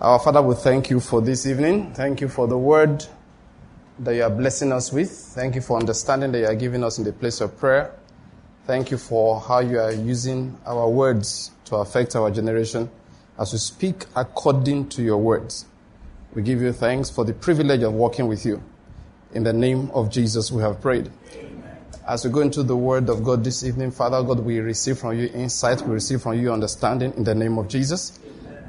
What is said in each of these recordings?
Our Father, we thank you for this evening. Thank you for the word that you are blessing us with. Thank you for understanding that you are giving us in the place of prayer. Thank you for how you are using our words to affect our generation as we speak according to your words. We give you thanks for the privilege of walking with you. In the name of Jesus, we have prayed. Amen. As we go into the word of God this evening, Father God, we receive from you insight, we receive from you understanding in the name of Jesus.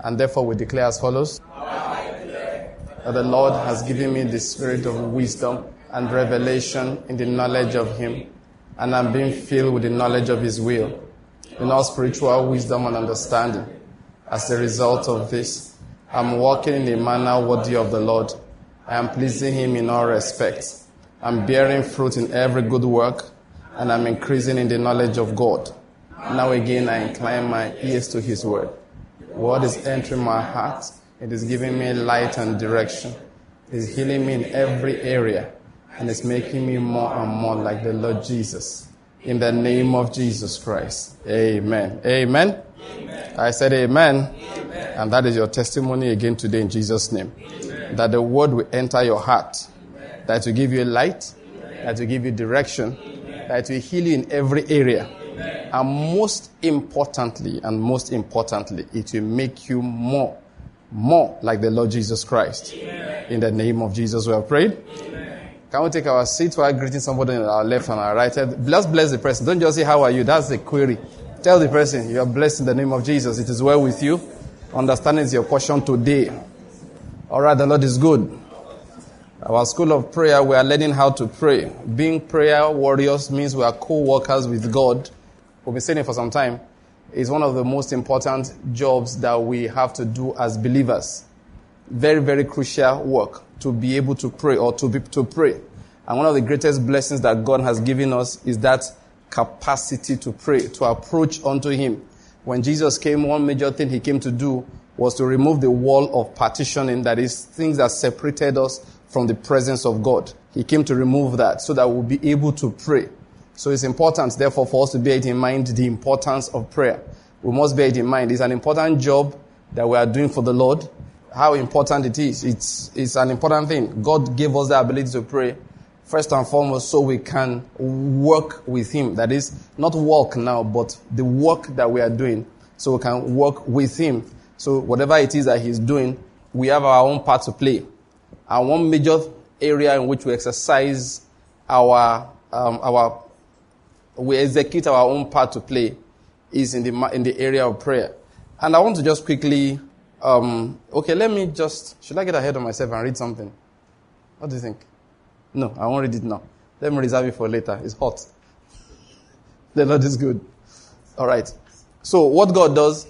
And therefore we declare as follows that the Lord has given me the spirit of wisdom and revelation in the knowledge of Him, and I'm being filled with the knowledge of His will, in all spiritual wisdom and understanding. As a result of this, I'm walking in a manner worthy of the Lord I am pleasing Him in all respects. I'm bearing fruit in every good work, and I'm increasing in the knowledge of God. Now again, I incline my ears to His word. Word is entering my heart. It is giving me light and direction. It is healing me in every area, and it's making me more and more like the Lord Jesus. In the name of Jesus Christ. Amen. Amen. amen. I said amen. amen. And that is your testimony again today in Jesus' name that the word will enter your heart, that will give you light, that will give you direction, that will heal you in every area. And most importantly, and most importantly, it will make you more, more like the Lord Jesus Christ. In the name of Jesus, we have prayed. Can we take our seats while greeting somebody on our left and our right? Bless, bless the person. Don't just say, How are you? That's the query. Tell the person, You are blessed in the name of Jesus. It is well with you. Understanding is your portion today. All right, the Lord is good. Our school of prayer, we are learning how to pray. Being prayer warriors means we are co-workers with God. We've been saying it for some time. is one of the most important jobs that we have to do as believers. Very, very crucial work to be able to pray or to be, to pray. And one of the greatest blessings that God has given us is that capacity to pray, to approach unto Him. When Jesus came, one major thing He came to do was to remove the wall of partitioning, that is, things that separated us from the presence of God. He came to remove that so that we'll be able to pray. So it's important, therefore, for us to bear it in mind the importance of prayer. We must bear it in mind. It's an important job that we are doing for the Lord. How important it is. It's, it's an important thing. God gave us the ability to pray first and foremost so we can work with Him. That is, not work now, but the work that we are doing so we can work with Him. So whatever it is that he's doing, we have our own part to play. And one major area in which we exercise our, um, our, we execute our own part to play is in the, in the area of prayer. And I want to just quickly, um, okay, let me just, should I get ahead of myself and read something? What do you think? No, I won't read it now. Let me reserve it for later. It's hot. The Lord is good. All right. So what God does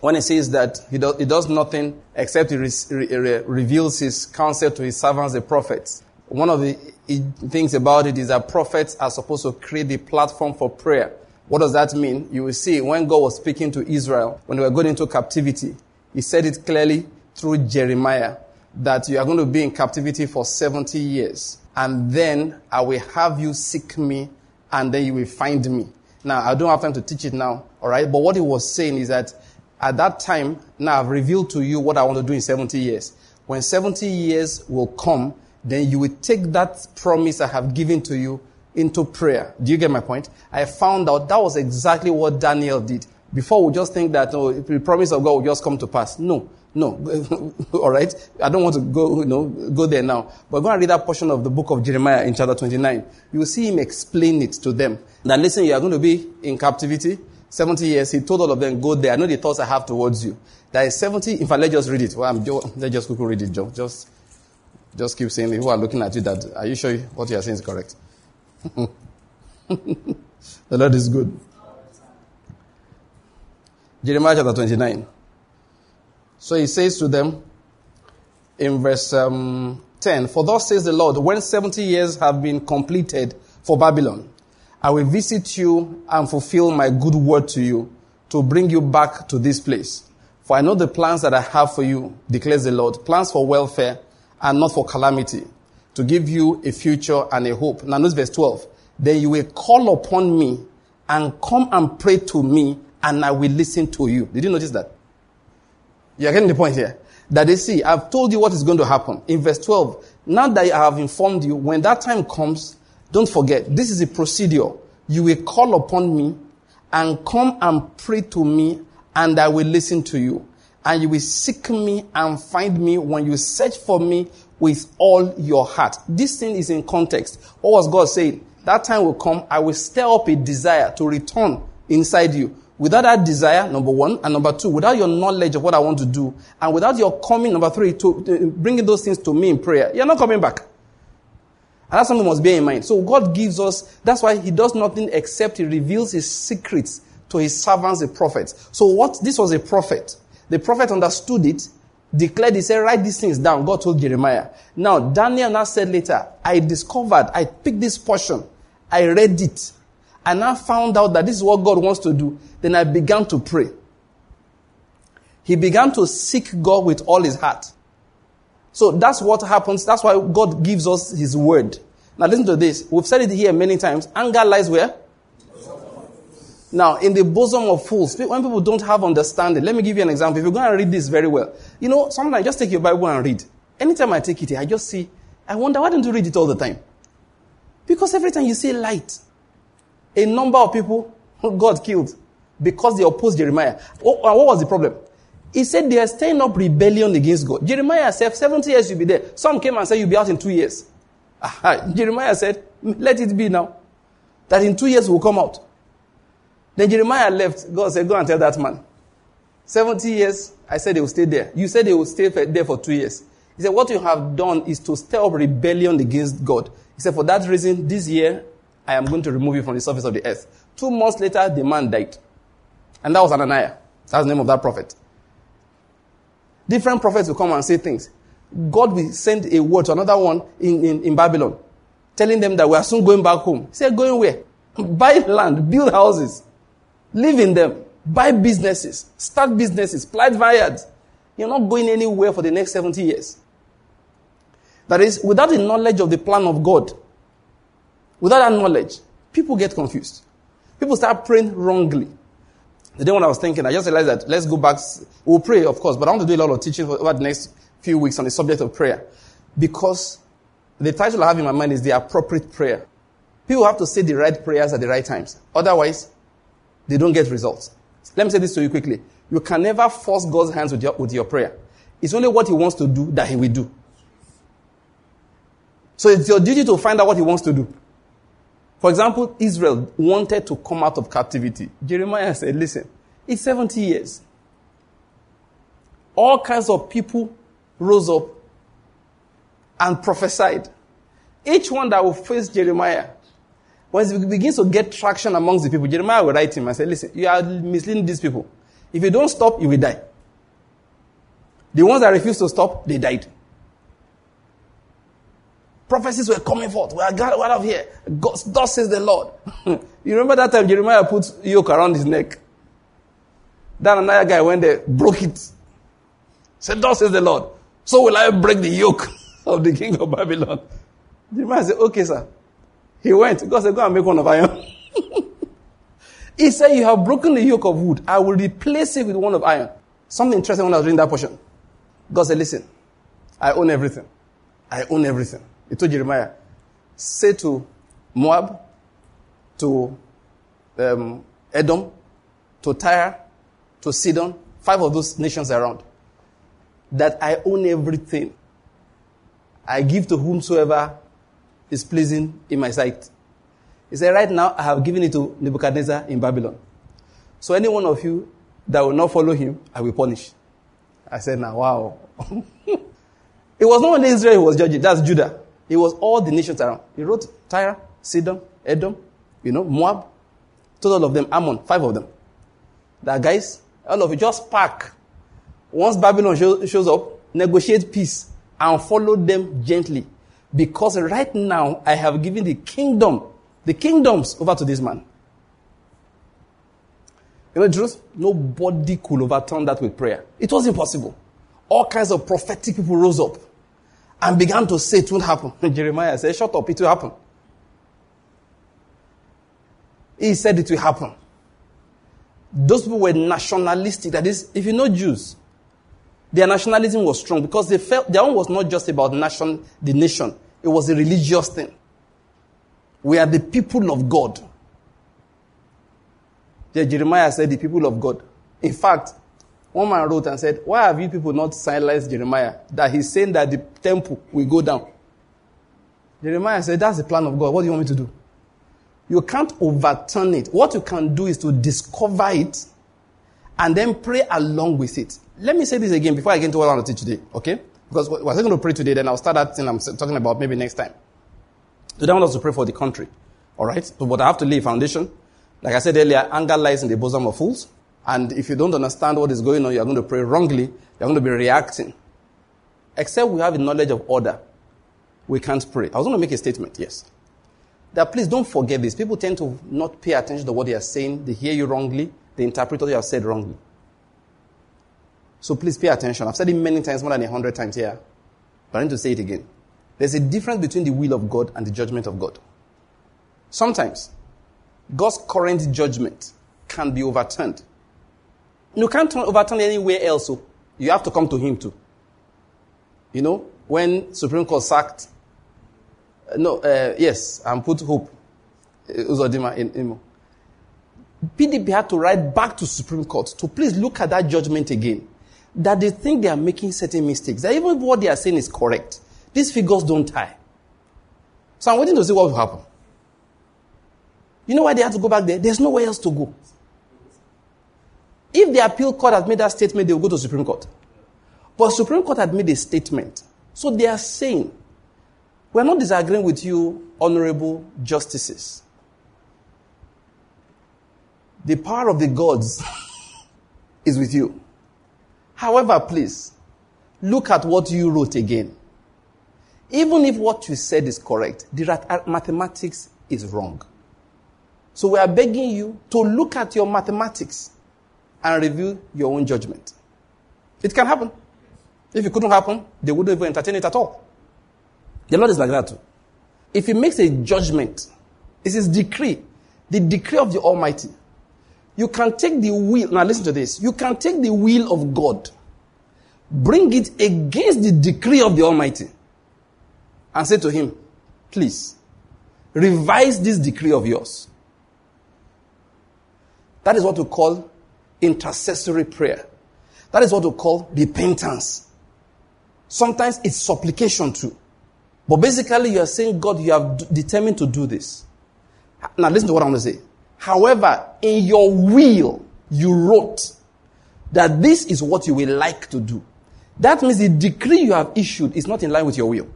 when he says that he, do, he does nothing except he, re, re, reveals his counsel to his servants, the prophets. One of the things about it is that prophets are supposed to create the platform for prayer. What does that mean? You will see when God was speaking to Israel, when they were going into captivity, he said it clearly through Jeremiah that you are going to be in captivity for 70 years. And then I will have you seek me and then you will find me. Now, I don't have time to teach it now, alright? But what he was saying is that at that time, now I've revealed to you what I want to do in 70 years. When 70 years will come, then you will take that promise I have given to you into prayer. Do you get my point? I found out that was exactly what Daniel did. Before we just think that oh, the promise of God will just come to pass. No, no. All right. I don't want to go, you know, go there now. But go and read that portion of the book of Jeremiah in chapter 29. You will see him explain it to them. That listen, you are going to be in captivity. 70 years, he told all of them, go there. I know the thoughts I have towards you. There is 70, in fact, let's just read it. Well, I'm, let's just quickly read it, Joe. Just, just keep saying, who are looking at you that, are you sure what you are saying is correct? the Lord is good. Jeremiah chapter 29. So he says to them in verse um, 10, For thus says the Lord, when 70 years have been completed for Babylon, I will visit you and fulfill my good word to you to bring you back to this place. For I know the plans that I have for you, declares the Lord, plans for welfare and not for calamity, to give you a future and a hope. Now notice verse 12. Then you will call upon me and come and pray to me and I will listen to you. Did you notice that? You're getting the point here. That they see, I've told you what is going to happen. In verse 12, now that I have informed you, when that time comes, don't forget, this is a procedure. You will call upon me and come and pray to me and I will listen to you. And you will seek me and find me when you search for me with all your heart. This thing is in context. What was God saying? That time will come, I will stir up a desire to return inside you. Without that desire, number one, and number two, without your knowledge of what I want to do, and without your coming, number three, to, to bringing those things to me in prayer, you're not coming back. And that's something must bear in mind. So God gives us, that's why He does nothing except He reveals His secrets to His servants, the prophets. So what, this was a prophet. The prophet understood it, declared, he said, write these things down. God told Jeremiah. Now, Daniel now said later, I discovered, I picked this portion, I read it, and I found out that this is what God wants to do. Then I began to pray. He began to seek God with all his heart. So that's what happens. That's why God gives us His word. Now listen to this. We've said it here many times. Anger lies where? Now, in the bosom of fools, when people don't have understanding, let me give you an example. If you're going to read this very well, you know, sometimes I just take your Bible and read. Anytime I take it I just see, I wonder, why don't you read it all the time? Because every time you see light, a number of people God killed because they opposed Jeremiah. What was the problem? He said they are stirring up rebellion against God. Jeremiah said, 70 years you'll be there. Some came and said you'll be out in two years. Aha. Jeremiah said, let it be now. That in two years we'll come out. Then Jeremiah left. God said, go and tell that man. 70 years, I said they will stay there. You said they will stay there for two years. He said, what you have done is to stir up rebellion against God. He said, for that reason, this year, I am going to remove you from the surface of the earth. Two months later, the man died. And that was Ananiah. That's the name of that prophet. Different prophets will come and say things. God will send a word to another one in, in, in Babylon, telling them that we are soon going back home. He said, going where? Buy land, build houses, live in them, buy businesses, start businesses, plant vineyards. You're not going anywhere for the next 70 years. That is, without the knowledge of the plan of God, without that knowledge, people get confused. People start praying wrongly. The day when I was thinking, I just realized that let's go back. We'll pray, of course, but I want to do a lot of teaching over the next few weeks on the subject of prayer. Because the title I have in my mind is the appropriate prayer. People have to say the right prayers at the right times. Otherwise, they don't get results. Let me say this to you quickly. You can never force God's hands with your, with your prayer. It's only what He wants to do that He will do. So it's your duty to find out what He wants to do. For example, Israel wanted to come out of captivity. Jeremiah said, listen, it's 70 years. All kinds of people rose up and prophesied. Each one that will face Jeremiah, once he begins to get traction amongst the people, Jeremiah will write him and say, listen, you are misleading these people. If you don't stop, you will die. The ones that refused to stop, they died. Prophecies were coming forth. We are glad out of here. God, thus says the Lord. you remember that time Jeremiah put yoke around his neck? Then another guy went there, broke it. Said, thus says the Lord. So will I break the yoke of the king of Babylon. Jeremiah said, okay, sir. He went. God said, go and make one of iron. he said, you have broken the yoke of wood. I will replace it with one of iron. Something interesting when I was reading that portion. God said, listen, I own everything. I own everything. He told Jeremiah, say to Moab, to um, Edom, to Tyre, to Sidon, five of those nations around, that I own everything. I give to whomsoever is pleasing in my sight. He said, Right now, I have given it to Nebuchadnezzar in Babylon. So, any one of you that will not follow him, I will punish. I said, Now, wow. it was not only Israel who was judging, that's Judah. It was all the nations around. He wrote Tyre, Sidon, Edom, you know, Moab, total of them, Ammon, five of them. That guys, all of you just pack. Once Babylon show, shows up, negotiate peace and follow them gently. Because right now I have given the kingdom, the kingdoms over to this man. You know truth? Nobody could overturn that with prayer. It was impossible. All kinds of prophetic people rose up and began to say it won't happen. Jeremiah said, Shut up, it will happen. He said it will happen. Those people were nationalistic. That is, if you know Jews, Their nationalism was strong because they felt their own was not just about nation, the nation. It was a religious thing. We are the people of God. Jeremiah said, the people of God. In fact, one man wrote and said, Why have you people not silenced Jeremiah? That he's saying that the temple will go down. Jeremiah said, That's the plan of God. What do you want me to do? You can't overturn it. What you can do is to discover it and then pray along with it. Let me say this again before I get into what I want to teach today, okay? Because we're going to pray today, then I'll start that thing I'm talking about maybe next time. Today I want us to pray for the country, all right? But I have to lay foundation. Like I said earlier, anger lies in the bosom of fools. And if you don't understand what is going on, you're going to pray wrongly. You're going to be reacting. Except we have a knowledge of order, we can't pray. I was going to make a statement, yes. That please don't forget this. People tend to not pay attention to what they are saying. They hear you wrongly. They interpret what you have said wrongly. So please pay attention. I've said it many times, more than a hundred times here. But I need to say it again. There's a difference between the will of God and the judgment of God. Sometimes, God's current judgment can be overturned you can't overturn anywhere else. So you have to come to him too. You know, when Supreme Court sacked, uh, no, uh, yes, and put Hope, uh, Uzodimma in Imo. PDP had to write back to Supreme Court to please look at that judgment again. That they think they are making certain mistakes. That even what they are saying is correct. These figures don't tie. So I'm waiting to see what will happen. You know why they have to go back there? There's nowhere else to go. If the appeal court had made that statement, they will go to Supreme Court. But Supreme Court had made a statement. So they are saying, we're not disagreeing with you, honorable justices. The power of the gods is with you. However, please, look at what you wrote again. Even if what you said is correct, the uh, mathematics is wrong. So we are begging you to look at your mathematics and review your own judgment. It can happen. If it couldn't happen, they wouldn't even entertain it at all. The Lord is like that too. If He makes a judgment, it's His decree, the decree of the Almighty. You can take the will, now listen to this. You can take the will of God, bring it against the decree of the Almighty, and say to Him, please, revise this decree of yours. That is what we call intercessory prayer. That is what we call repentance. Sometimes it's supplication too. But basically, you are saying, God, you have determined to do this. Now, listen to what I'm going to say. However, in your will, you wrote that this is what you will like to do. That means the decree you have issued is not in line with your will.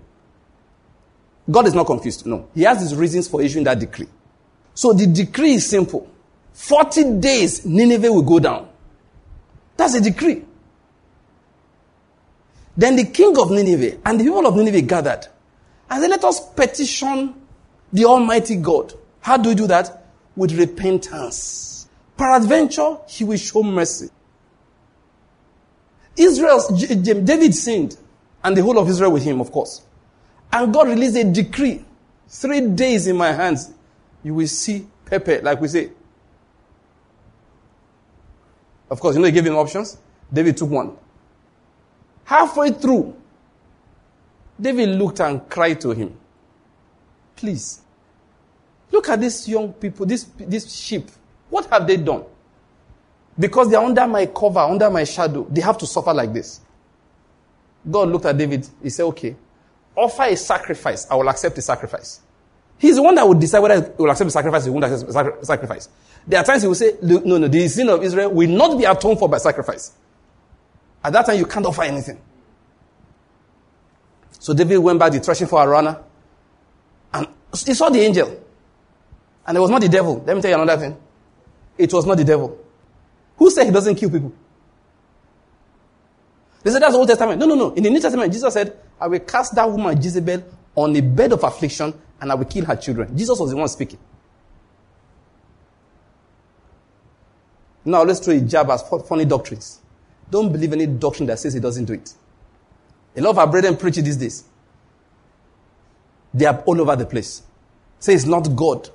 God is not confused. No. He has his reasons for issuing that decree. So the decree is simple. 40 days, Nineveh will go down. That's a decree. Then the king of Nineveh and the people of Nineveh gathered and said, Let us petition the Almighty God. How do we do that? With repentance. Peradventure, he will show mercy. Israel, David sinned, and the whole of Israel with him, of course. And God released a decree. Three days in my hands, you will see Pepe, like we say, of course, you know, he gave him options. David took one. Halfway through, David looked and cried to him, Please, look at these young people, this, this sheep. What have they done? Because they are under my cover, under my shadow, they have to suffer like this. God looked at David. He said, Okay, offer a sacrifice. I will accept the sacrifice. He's the one that will decide whether he will accept the sacrifice or he won't accept the sacrifice. There are times he will say, no, no, the sin of Israel will not be atoned for by sacrifice. At that time, you can't offer anything. So David went back the threshing for Araunah, and he saw the angel. And it was not the devil. Let me tell you another thing. It was not the devil. Who said he doesn't kill people? They said that's the Old Testament. No, no, no. In the New Testament, Jesus said, I will cast that woman Jezebel on a bed of affliction and I will kill her children. Jesus was the one speaking. Now let's throw a jab at funny doctrines. Don't believe any doctrine that says he doesn't do it. A lot of our brethren preach it these days. They are all over the place. Say it's not God.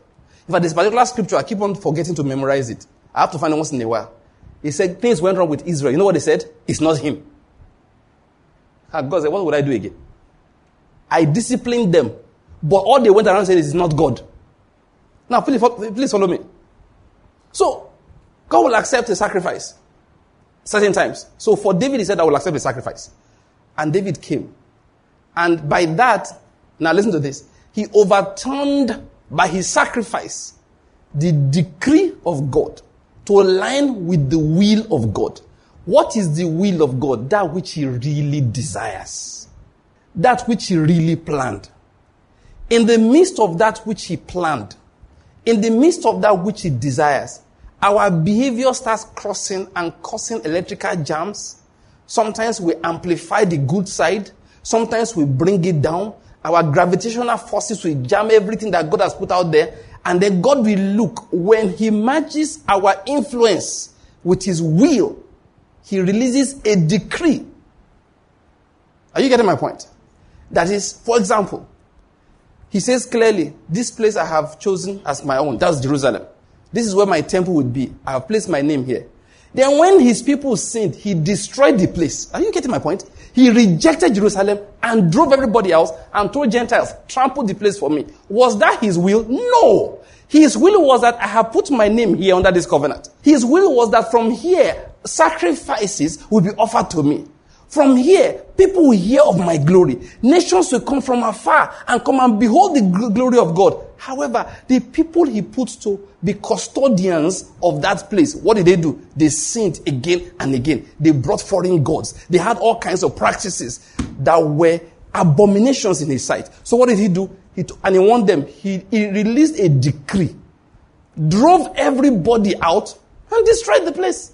Fact, this particular scripture, I keep on forgetting to memorize it. I have to find it once in a while. He said things went wrong with Israel. You know what he said? It's not him. And God said, What would I do again? I disciplined them. But all they went around saying is not God. Now, please, please follow me. So, God will accept a sacrifice certain times. So, for David, he said, I will accept a sacrifice. And David came. And by that, now listen to this. He overturned by his sacrifice the decree of God to align with the will of God. What is the will of God? That which he really desires. That which he really planned. In the midst of that which he planned, in the midst of that which he desires, our behavior starts crossing and causing electrical jams. Sometimes we amplify the good side. Sometimes we bring it down. Our gravitational forces will jam everything that God has put out there. And then God will look when He matches our influence with His will, He releases a decree. Are you getting my point? That is, for example, He says clearly, This place I have chosen as my own. That's Jerusalem. This is where my temple would be. I have placed my name here. Then when his people sinned, he destroyed the place. Are you getting my point? He rejected Jerusalem and drove everybody else and told Gentiles, trample the place for me. Was that his will? No. His will was that I have put my name here under this covenant. His will was that from here, sacrifices will be offered to me. From here, people will hear of my glory. Nations will come from afar and come and behold the glory of God. However, the people he put to be custodians of that place, what did they do? They sinned again and again. They brought foreign gods. They had all kinds of practices that were abominations in his sight. So what did he do? He t- and he warned them. He, he released a decree, drove everybody out, and destroyed the place.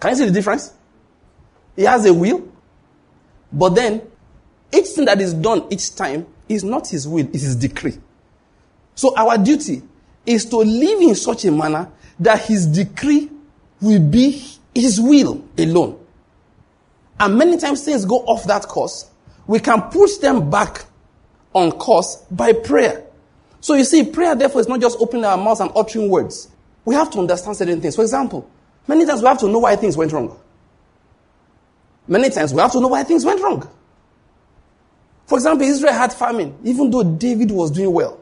Can you see the difference? He has a will. But then, each thing that is done each time is not his will, it is his decree. So our duty is to live in such a manner that his decree will be his will alone. And many times things go off that course. We can push them back on course by prayer. So you see, prayer therefore is not just opening our mouths and uttering words. We have to understand certain things. For example, many times we have to know why things went wrong. Many times we have to know why things went wrong. For example, Israel had famine, even though David was doing well.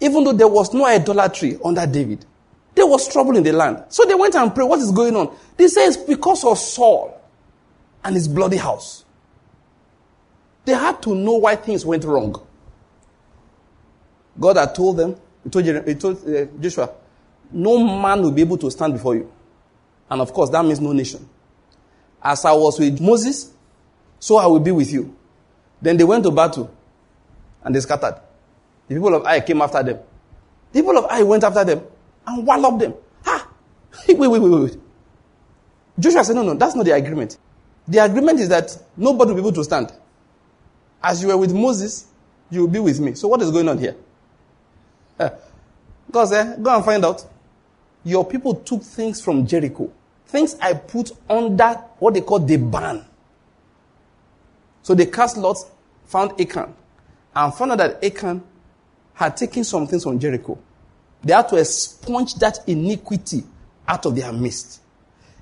Even though there was no idolatry under David. There was trouble in the land. So they went and prayed, what is going on? They say it's because of Saul and his bloody house. They had to know why things went wrong. God had told them, he told, he told uh, Joshua, no man will be able to stand before you. And of course, that means no nation. As I was with Moses, so I will be with you. Then they went to battle and they scattered. The people of Ai came after them. The people of Ai went after them and walloped them. Ha! wait, wait, wait, wait. Joshua said, no, no, that's not the agreement. The agreement is that nobody will be able to stand. As you were with Moses, you will be with me. So what is going on here? Uh, God said, go and find out. Your people took things from Jericho things I put under what they call the ban. So they cast lots, found Achan, and found out that Achan had taken some things from Jericho. They had to expunge that iniquity out of their midst.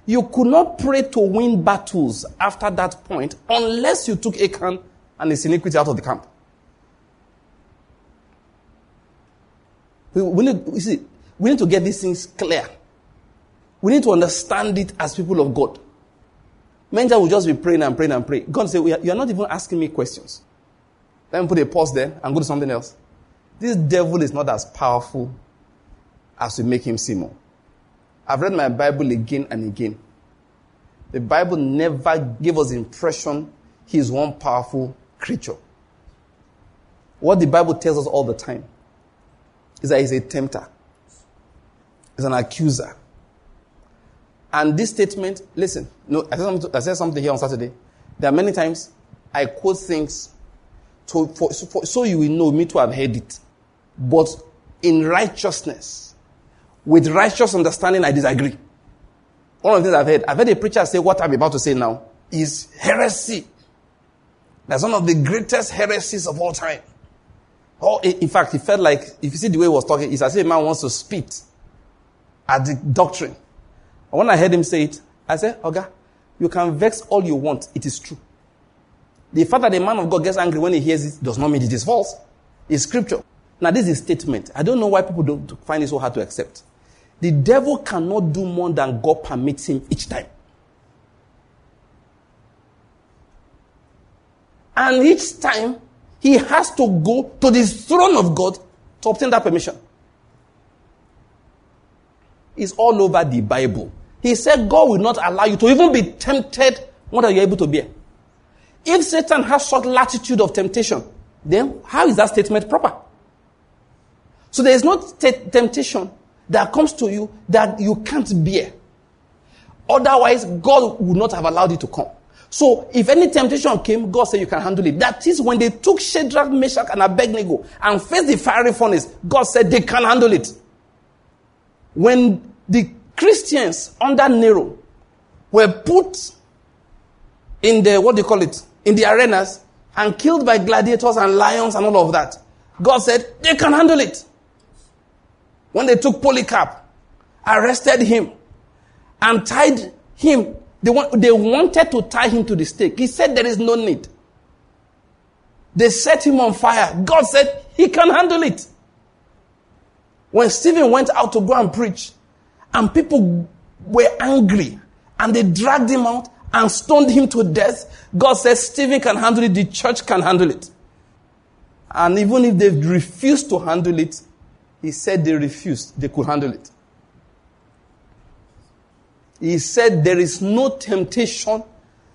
You could not pray to win battles after that point unless you took Achan and his iniquity out of the camp. We, we, need, see, we need to get these things clear. We need to understand it as people of God. Many will just be praying and praying and praying. God say, You are not even asking me questions. Let me put a pause there and go to something else. This devil is not as powerful as we make him seem. I've read my Bible again and again. The Bible never gave us the impression he is one powerful creature. What the Bible tells us all the time is that he's a tempter, he's an accuser, and this statement, listen, no, I said, I said something here on Saturday. There are many times I quote things to, for, for, so you will know me to have heard it. But in righteousness, with righteous understanding, I disagree. One of the things I've heard, I've heard a preacher say what I'm about to say now is heresy. That's one of the greatest heresies of all time. Oh, in fact, he felt like, if you see the way he was talking, it's as if a man wants to spit at the doctrine. And when I heard him say it, I said, Oga, you can vex all you want. It is true. The fact that the man of God gets angry when he hears it does not mean it is false. It's scripture. Now, this is a statement. I don't know why people don't find it so hard to accept. The devil cannot do more than God permits him each time. And each time, he has to go to the throne of God to obtain that permission. It's all over the Bible. He said God will not allow you to even be tempted more than you're able to bear. If Satan has such latitude of temptation, then how is that statement proper? So there is no t- temptation that comes to you that you can't bear. Otherwise, God would not have allowed it to come. So, if any temptation came, God said you can handle it. That is when they took Shadrach, Meshach, and Abednego and faced the fiery furnace, God said they can handle it. When the Christians under Nero were put in the, what do you call it, in the arenas and killed by gladiators and lions and all of that, God said they can handle it. When they took Polycarp, arrested him, and tied him they, want, they wanted to tie him to the stake. He said there is no need. They set him on fire. God said he can handle it. When Stephen went out to go and preach, and people were angry, and they dragged him out and stoned him to death, God says, Stephen can handle it, the church can handle it. And even if they refused to handle it, he said they refused, they could handle it. He said, There is no temptation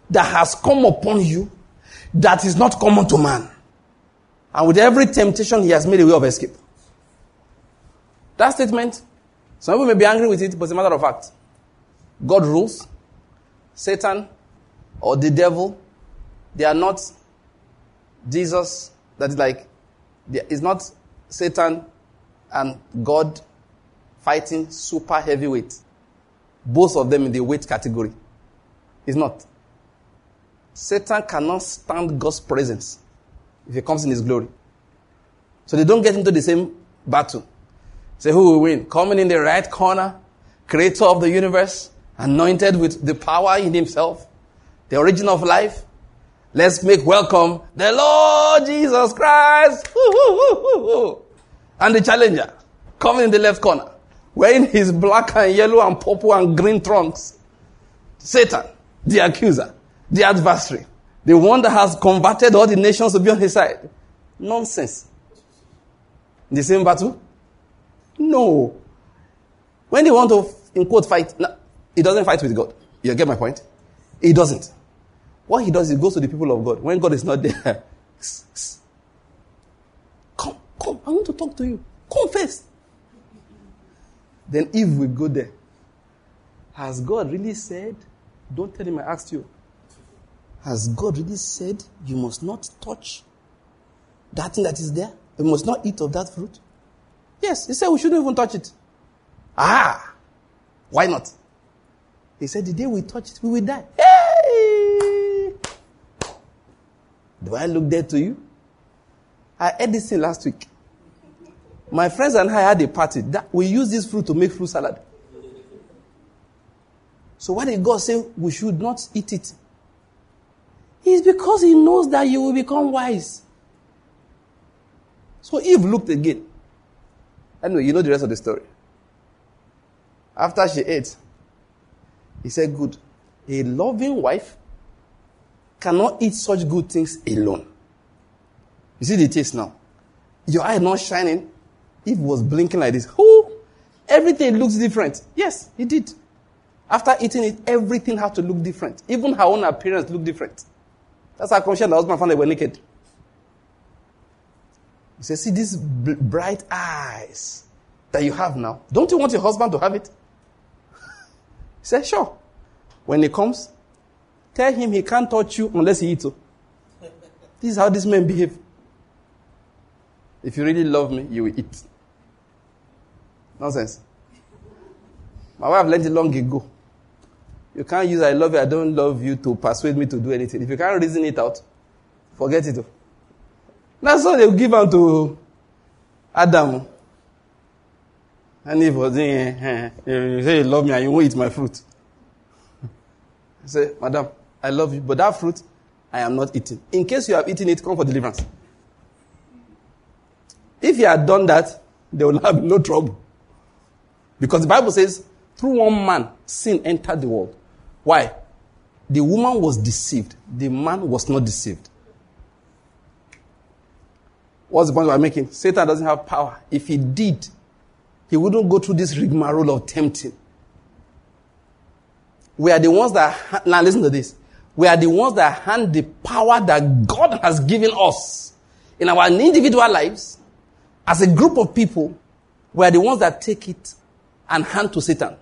that has come upon you that is not common to man. And with every temptation, he has made a way of escape. That statement, some people may be angry with it, but it's a matter of fact. God rules. Satan or the devil, they are not Jesus. That is like, it's not Satan and God fighting super heavyweight both of them in the weight category. It's not. Satan cannot stand God's presence if he comes in his glory. So they don't get into the same battle. Say, who will win? Coming in the right corner, creator of the universe, anointed with the power in himself, the origin of life. Let's make welcome the Lord Jesus Christ. And the challenger coming in the left corner wearing his black and yellow and purple and green trunks. Satan, the accuser, the adversary, the one that has converted all the nations to be on his side. Nonsense. The same battle? No. When they want to, in quote, fight, no, he doesn't fight with God. You get my point? He doesn't. What he does, he goes to the people of God. When God is not there, come, come, I want to talk to you. Come first. Then if we go there. Has God really said? Don't tell him I asked you. Has God really said you must not touch that thing that is there? You must not eat of that fruit? Yes, he said we shouldn't even touch it. Ah, why not? He said the day we touch it, we will die. Hey! Do I look dead to you? I ate this thing last week. My friends and I had a party. That we use this fruit to make fruit salad. So why did God say we should not eat it? It's because He knows that you will become wise. So Eve looked again. Anyway, you know the rest of the story. After she ate, he said, Good. A loving wife cannot eat such good things alone. You see the taste now. Your eye not shining. Eve was blinking like this. Who? Everything looks different. Yes, he did. After eating it, everything had to look different. Even her own appearance looked different. That's how conscious the husband found they were naked. He said, See these bright eyes that you have now. Don't you want your husband to have it? he said, Sure. When he comes, tell him he can't touch you unless he eats. You. Oh. This is how these men behave. If you really love me, you will eat. Nonsense. My wife learned it long ago. You can't use I love you, I don't love you to persuade me to do anything. If you can't reason it out, forget it. Oh. That's all they give out to Adam. And if was saying, you say you love me and you won't eat my fruit. I say, Madam, I love you, but that fruit, I am not eating. In case you have eaten it, come for deliverance. If you had done that, they will have no trouble. Because the Bible says, through one man, sin entered the world. Why? The woman was deceived. The man was not deceived. What's the point I'm making? Satan doesn't have power. If he did, he wouldn't go through this rigmarole of tempting. We are the ones that, now listen to this. We are the ones that hand the power that God has given us in our individual lives as a group of people. We are the ones that take it and hand to Satan.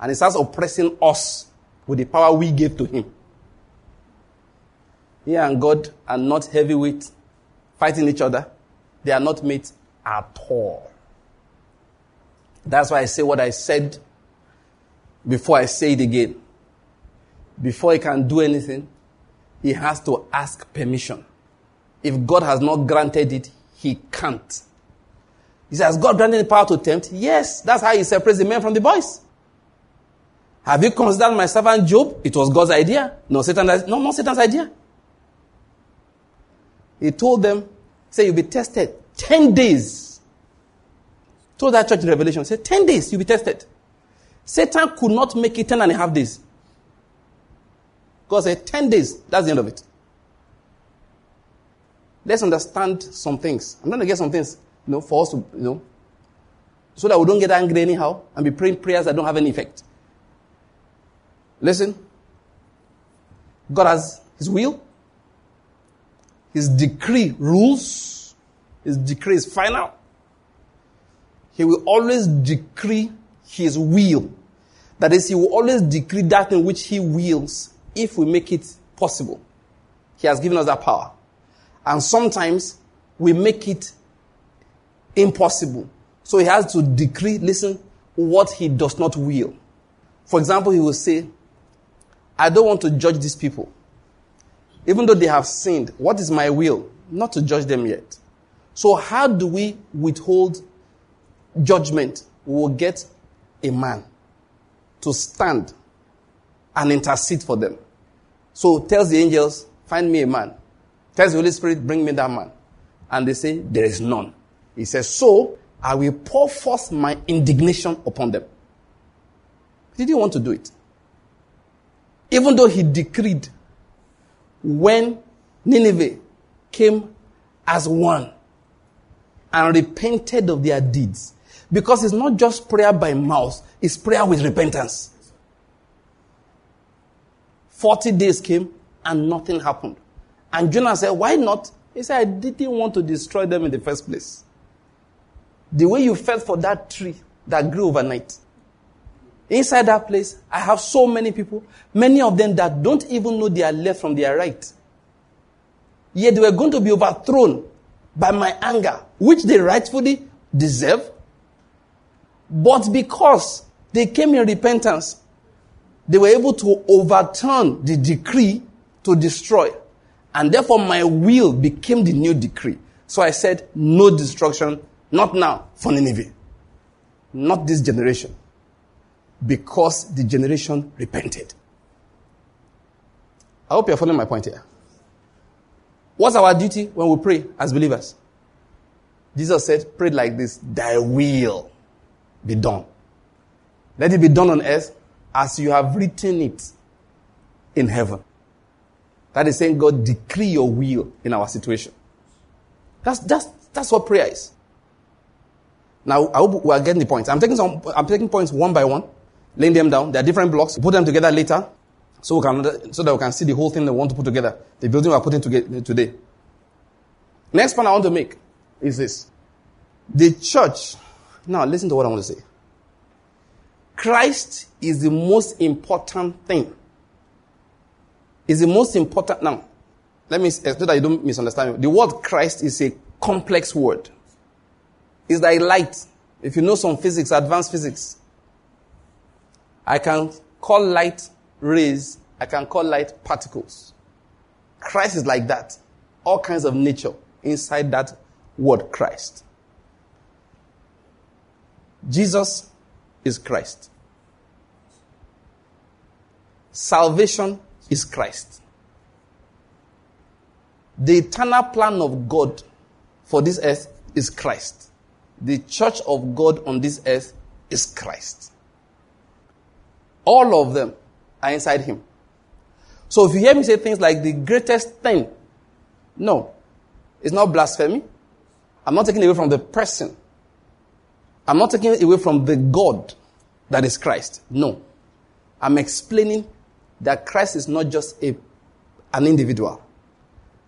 And he starts oppressing us with the power we gave to him. He and God are not heavyweight fighting each other. They are not mates at all. That's why I say what I said before I say it again. Before he can do anything, he has to ask permission. If God has not granted it, he can't. He says, God granted the power to tempt? Yes, that's how he separates the men from the boys. Have you considered my servant Job? It was God's idea. No, Satan's, no, not Satan's idea. He told them, say you'll be tested 10 days. Told that church in Revelation, say 10 days you'll be tested. Satan could not make it 10 and a half days. God said 10 days, that's the end of it. Let's understand some things. I'm going to get some things, you know, for us to, you know, so that we don't get angry anyhow and be praying prayers that don't have any effect. Listen. God has His will. His decree rules. His decree is final. He will always decree His will. That is, He will always decree that in which He wills if we make it possible. He has given us that power. And sometimes we make it impossible. So He has to decree, listen, what He does not will. For example, He will say, I don't want to judge these people. Even though they have sinned, what is my will? Not to judge them yet. So, how do we withhold judgment? We will get a man to stand and intercede for them. So, tells the angels, Find me a man. Tells the Holy Spirit, Bring me that man. And they say, There is none. He says, So, I will pour forth my indignation upon them. He didn't want to do it? Even though he decreed when Nineveh came as one and repented of their deeds. Because it's not just prayer by mouth, it's prayer with repentance. 40 days came and nothing happened. And Jonah said, Why not? He said, I didn't want to destroy them in the first place. The way you felt for that tree that grew overnight, Inside that place, I have so many people, many of them that don't even know their left from their right. Yet they were going to be overthrown by my anger, which they rightfully deserve. But because they came in repentance, they were able to overturn the decree to destroy. And therefore my will became the new decree. So I said, no destruction, not now for Nineveh. Not this generation because the generation repented. I hope you're following my point here. What's our duty when we pray as believers? Jesus said, pray like this, thy will be done. Let it be done on earth as you have written it in heaven. That is saying, God, decree your will in our situation. That's, that's, that's what prayer is. Now, I hope we are getting the points. I'm taking some, I'm taking points one by one laying them down. There are different blocks. put them together later so, we can, so that we can see the whole thing they want to put together. The building we are putting together today. Next point I want to make is this. The church, now listen to what I want to say. Christ is the most important thing. Is the most important. Now, let me, eh, so that you don't misunderstand me. The word Christ is a complex word. It's like light. If you know some physics, advanced physics, I can call light rays, I can call light particles. Christ is like that. All kinds of nature inside that word Christ. Jesus is Christ. Salvation is Christ. The eternal plan of God for this earth is Christ. The church of God on this earth is Christ. All of them are inside Him. So if you hear me say things like the greatest thing, no, it's not blasphemy. I'm not taking away from the person. I'm not taking away from the God that is Christ. No. I'm explaining that Christ is not just a, an individual.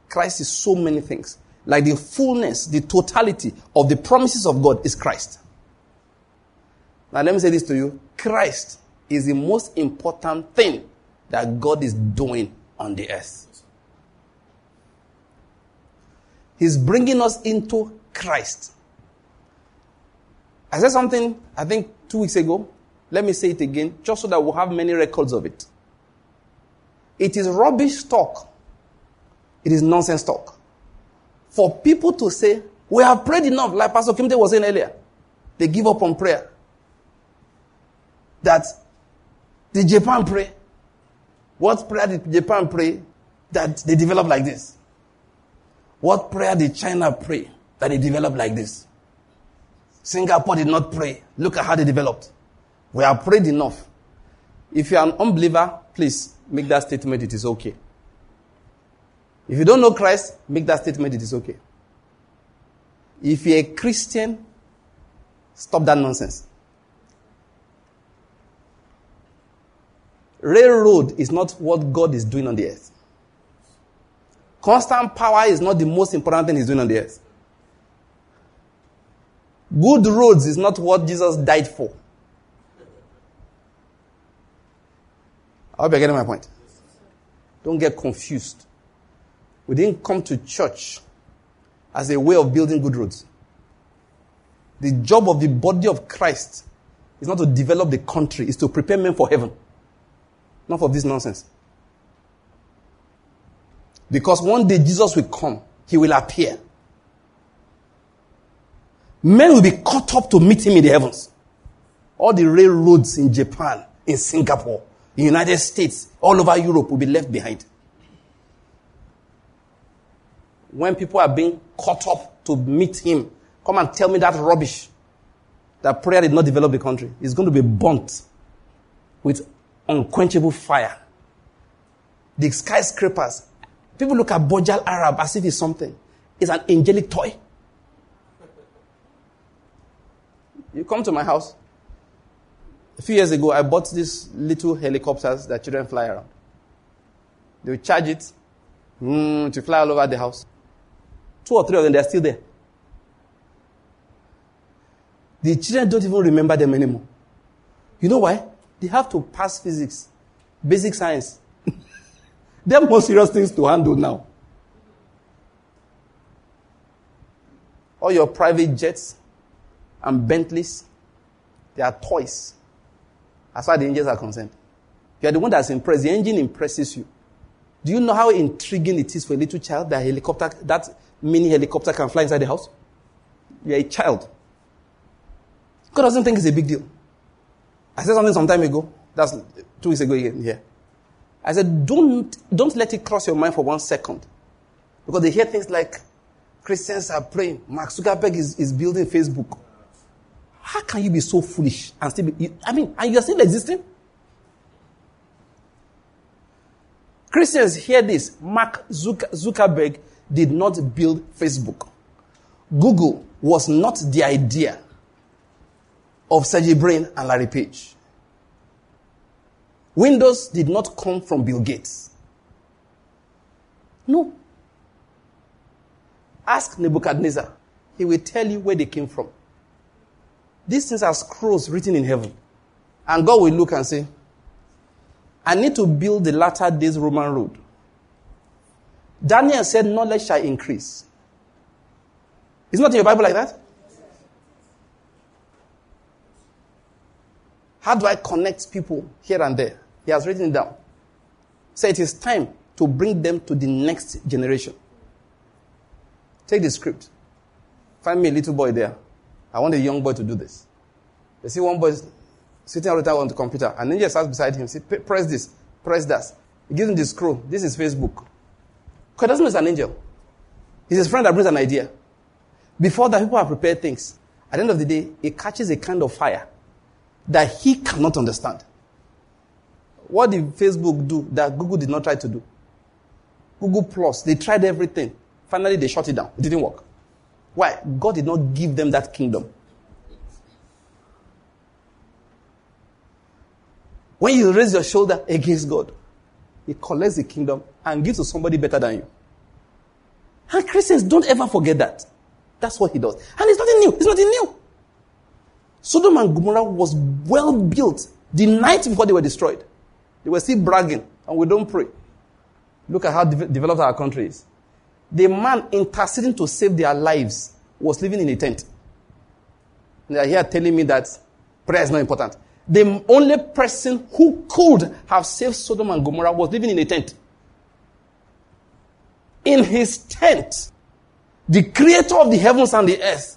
Christ is so many things. Like the fullness, the totality of the promises of God is Christ. Now let me say this to you. Christ is the most important thing that God is doing on the earth. He's bringing us into Christ. I said something, I think, two weeks ago. Let me say it again, just so that we'll have many records of it. It is rubbish talk. It is nonsense talk. For people to say, we have prayed enough, like Pastor Kimte was saying earlier. They give up on prayer. That did Japan pray? What prayer did Japan pray that they developed like this? What prayer did China pray that they developed like this? Singapore did not pray. Look at how they developed. We have prayed enough. If you are an unbeliever, please make that statement. It is okay. If you don't know Christ, make that statement. It is okay. If you're a Christian, stop that nonsense. Railroad is not what God is doing on the earth. Constant power is not the most important thing He's doing on the earth. Good roads is not what Jesus died for. I hope you're getting my point. Don't get confused. We didn't come to church as a way of building good roads. The job of the body of Christ is not to develop the country, it's to prepare men for heaven. Not for this nonsense. Because one day Jesus will come, he will appear. Men will be caught up to meet him in the heavens. All the railroads in Japan, in Singapore, in United States, all over Europe will be left behind. When people are being caught up to meet him, come and tell me that rubbish. That prayer did not develop the country. It's going to be burnt with unquenchable fire. The skyscrapers. People look at Burj Al Arab as if it's something. It's an angelic toy. You come to my house. A few years ago, I bought these little helicopters that children fly around. They will charge it mm, to fly all over the house. Two or three of them, they're still there. The children don't even remember them anymore. You know why? They have to pass physics, basic science. they have more serious things to handle now. All your private jets and Bentleys, they are toys as far as the angels are concerned. You are the one that's impressed. The engine impresses you. Do you know how intriguing it is for a little child that helicopter, that mini helicopter can fly inside the house? You're a child. God doesn't think it's a big deal. I said something some time ago. That's two weeks ago again here. I said, don't, don't let it cross your mind for one second. Because they hear things like Christians are praying. Mark Zuckerberg is, is building Facebook. How can you be so foolish and still be, I mean, and you're still existing? Christians hear this. Mark Zuckerberg did not build Facebook. Google was not the idea of Sergey Brin and Larry Page. Windows did not come from Bill Gates. No. Ask Nebuchadnezzar. He will tell you where they came from. These things are scrolls written in heaven. And God will look and say, I need to build the latter days Roman road. Daniel said, knowledge shall increase. It's not in your Bible like that? How do I connect people here and there? He has written it down. Say it is time to bring them to the next generation. Take the script. Find me a little boy there. I want a young boy to do this. They see one boy sitting all the on the computer, and then just sits beside him. Say, press this, press that. He gives him the scroll. This is Facebook. Because doesn't know it's an angel. He's his friend that brings an idea. Before that, people have prepared things. At the end of the day, it catches a kind of fire that he cannot understand. What did Facebook do that Google did not try to do? Google Plus, they tried everything. Finally, they shut it down. It didn't work. Why? God did not give them that kingdom. When you raise your shoulder against God, He collects the kingdom and gives to somebody better than you. And Christians don't ever forget that. That's what He does. And it's nothing new. It's nothing new. Sodom and Gomorrah was well built the night before they were destroyed. They were still bragging, and we don't pray. Look at how de- developed our country is. The man interceding to save their lives was living in a tent. They are here telling me that prayer is not important. The only person who could have saved Sodom and Gomorrah was living in a tent. In his tent, the creator of the heavens and the earth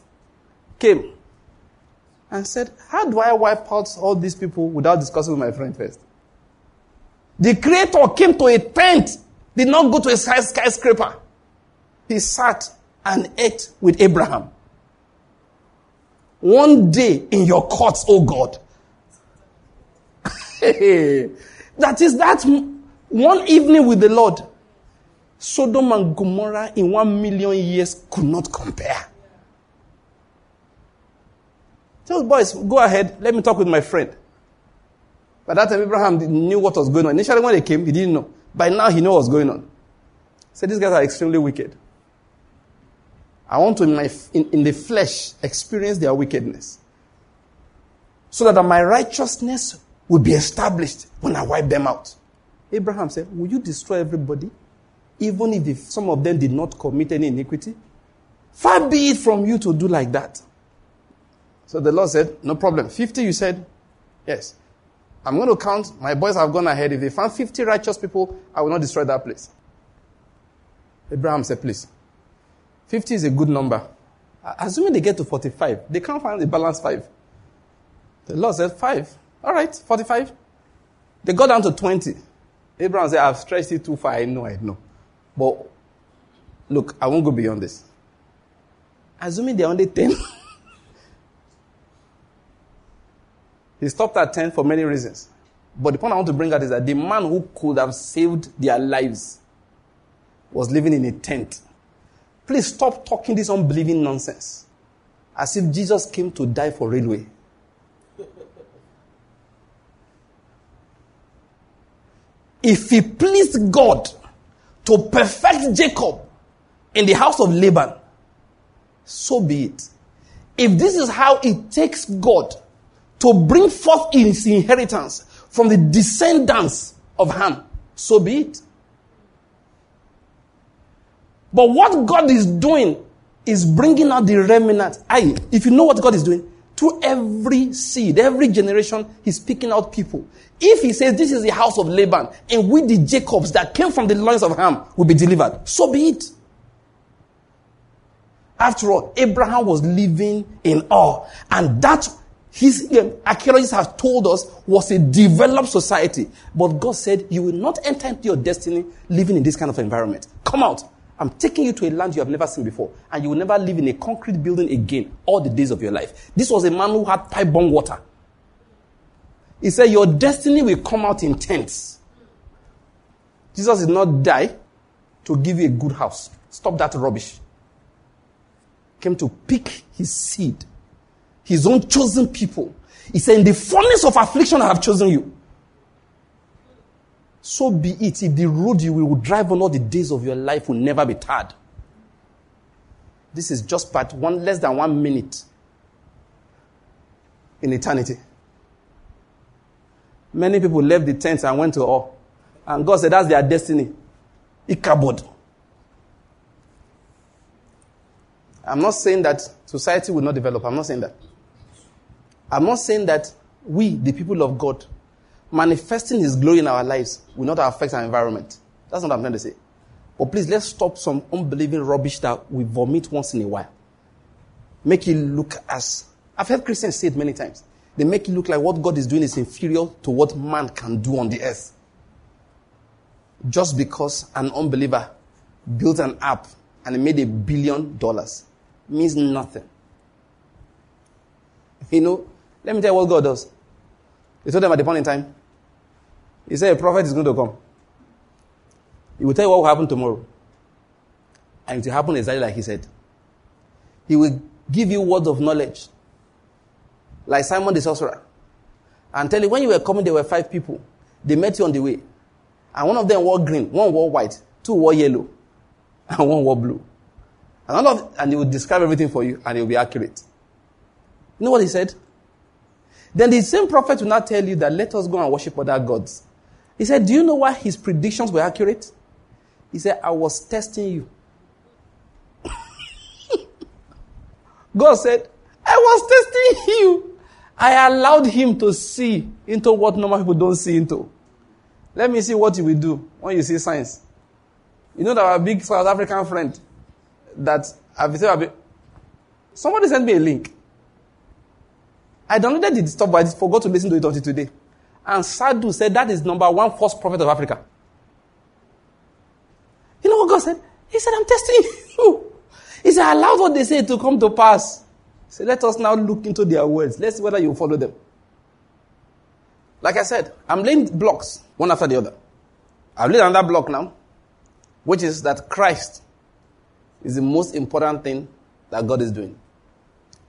came and said, How do I wipe out all these people without discussing with my friend first? The creator came to a tent, did not go to a skyscraper. He sat and ate with Abraham. One day in your courts, oh God. that is that one evening with the Lord. Sodom and Gomorrah in one million years could not compare. Tell the boys, go ahead, let me talk with my friend. By that time, Abraham knew what was going on. Initially, when he came, he didn't know. By now, he knew what was going on. So these guys are extremely wicked. I want to, in, my, in, in the flesh, experience their wickedness. So that my righteousness will be established when I wipe them out. Abraham said, Will you destroy everybody? Even if some of them did not commit any iniquity? Far be it from you to do like that. So the Lord said, No problem. 50, you said? Yes. I'm going to count. My boys have gone ahead. If they found 50 righteous people, I will not destroy that place. Abraham said, Please. 50 is a good number. Assuming they get to 45, they can't find the balance 5. The Lord said, 5. All right, 45. They got down to 20. Abraham said, I've stretched it too far. I know, I know. But look, I won't go beyond this. Assuming they're only 10. he stopped at 10 for many reasons. But the point I want to bring out is that the man who could have saved their lives was living in a tent Please stop talking this unbelieving nonsense. As if Jesus came to die for railway. If he pleased God to perfect Jacob in the house of Laban, so be it. If this is how it takes God to bring forth his inheritance from the descendants of Ham, so be it. But what God is doing is bringing out the remnant. I, if you know what God is doing, through every seed, every generation, He's picking out people. If He says this is the house of Laban, and we the Jacobs that came from the loins of Ham will be delivered, so be it. After all, Abraham was living in Ur, and that his um, archaeologists have told us was a developed society. But God said, You will not enter into your destiny living in this kind of environment. Come out. I'm taking you to a land you have never seen before, and you will never live in a concrete building again all the days of your life. This was a man who had pipe-borne water. He said, Your destiny will come out in tents. Jesus did not die to give you a good house. Stop that rubbish. Came to pick his seed, his own chosen people. He said, In the fullness of affliction, I have chosen you so be it. If the road you will drive on all the days of your life will never be tarred. This is just part one, less than one minute in eternity. Many people left the tent and went to all. And God said that's their destiny. Ichabod. I'm not saying that society will not develop. I'm not saying that. I'm not saying that we, the people of God, manifesting His glory in our lives will not affect our environment. That's not what I'm trying to say. But please, let's stop some unbelieving rubbish that we vomit once in a while. Make it look as, I've heard Christians say it many times. They make it look like what God is doing is inferior to what man can do on the earth. Just because an unbeliever built an app and made a billion dollars. Means nothing. You know, let me tell you what God does. He told them at the point in time, He said, A prophet is going to come. He will tell you what will happen tomorrow. And it will happen exactly like He said. He will give you words of knowledge, like Simon the sorcerer, and tell you when you were coming, there were five people. They met you on the way. And one of them wore green, one wore white, two wore yellow, and one wore blue. And, all of, and he will describe everything for you, and it will be accurate. You know what he said? Then the same prophet will not tell you that let us go and worship other gods. He said, Do you know why his predictions were accurate? He said, I was testing you. God said, I was testing you. I allowed him to see into what normal people don't see into. Let me see what you will do when you see signs. You know that our big South African friend that I've said, somebody sent me a link. I downloaded the stuff, but I forgot to listen to it until today. And Sadhu said that is number one false prophet of Africa. You know what God said? He said, I'm testing you. He said, allow what they say to come to pass. So let us now look into their words. Let's see whether you follow them. Like I said, I'm laying blocks one after the other. I've laid another block now, which is that Christ is the most important thing that God is doing.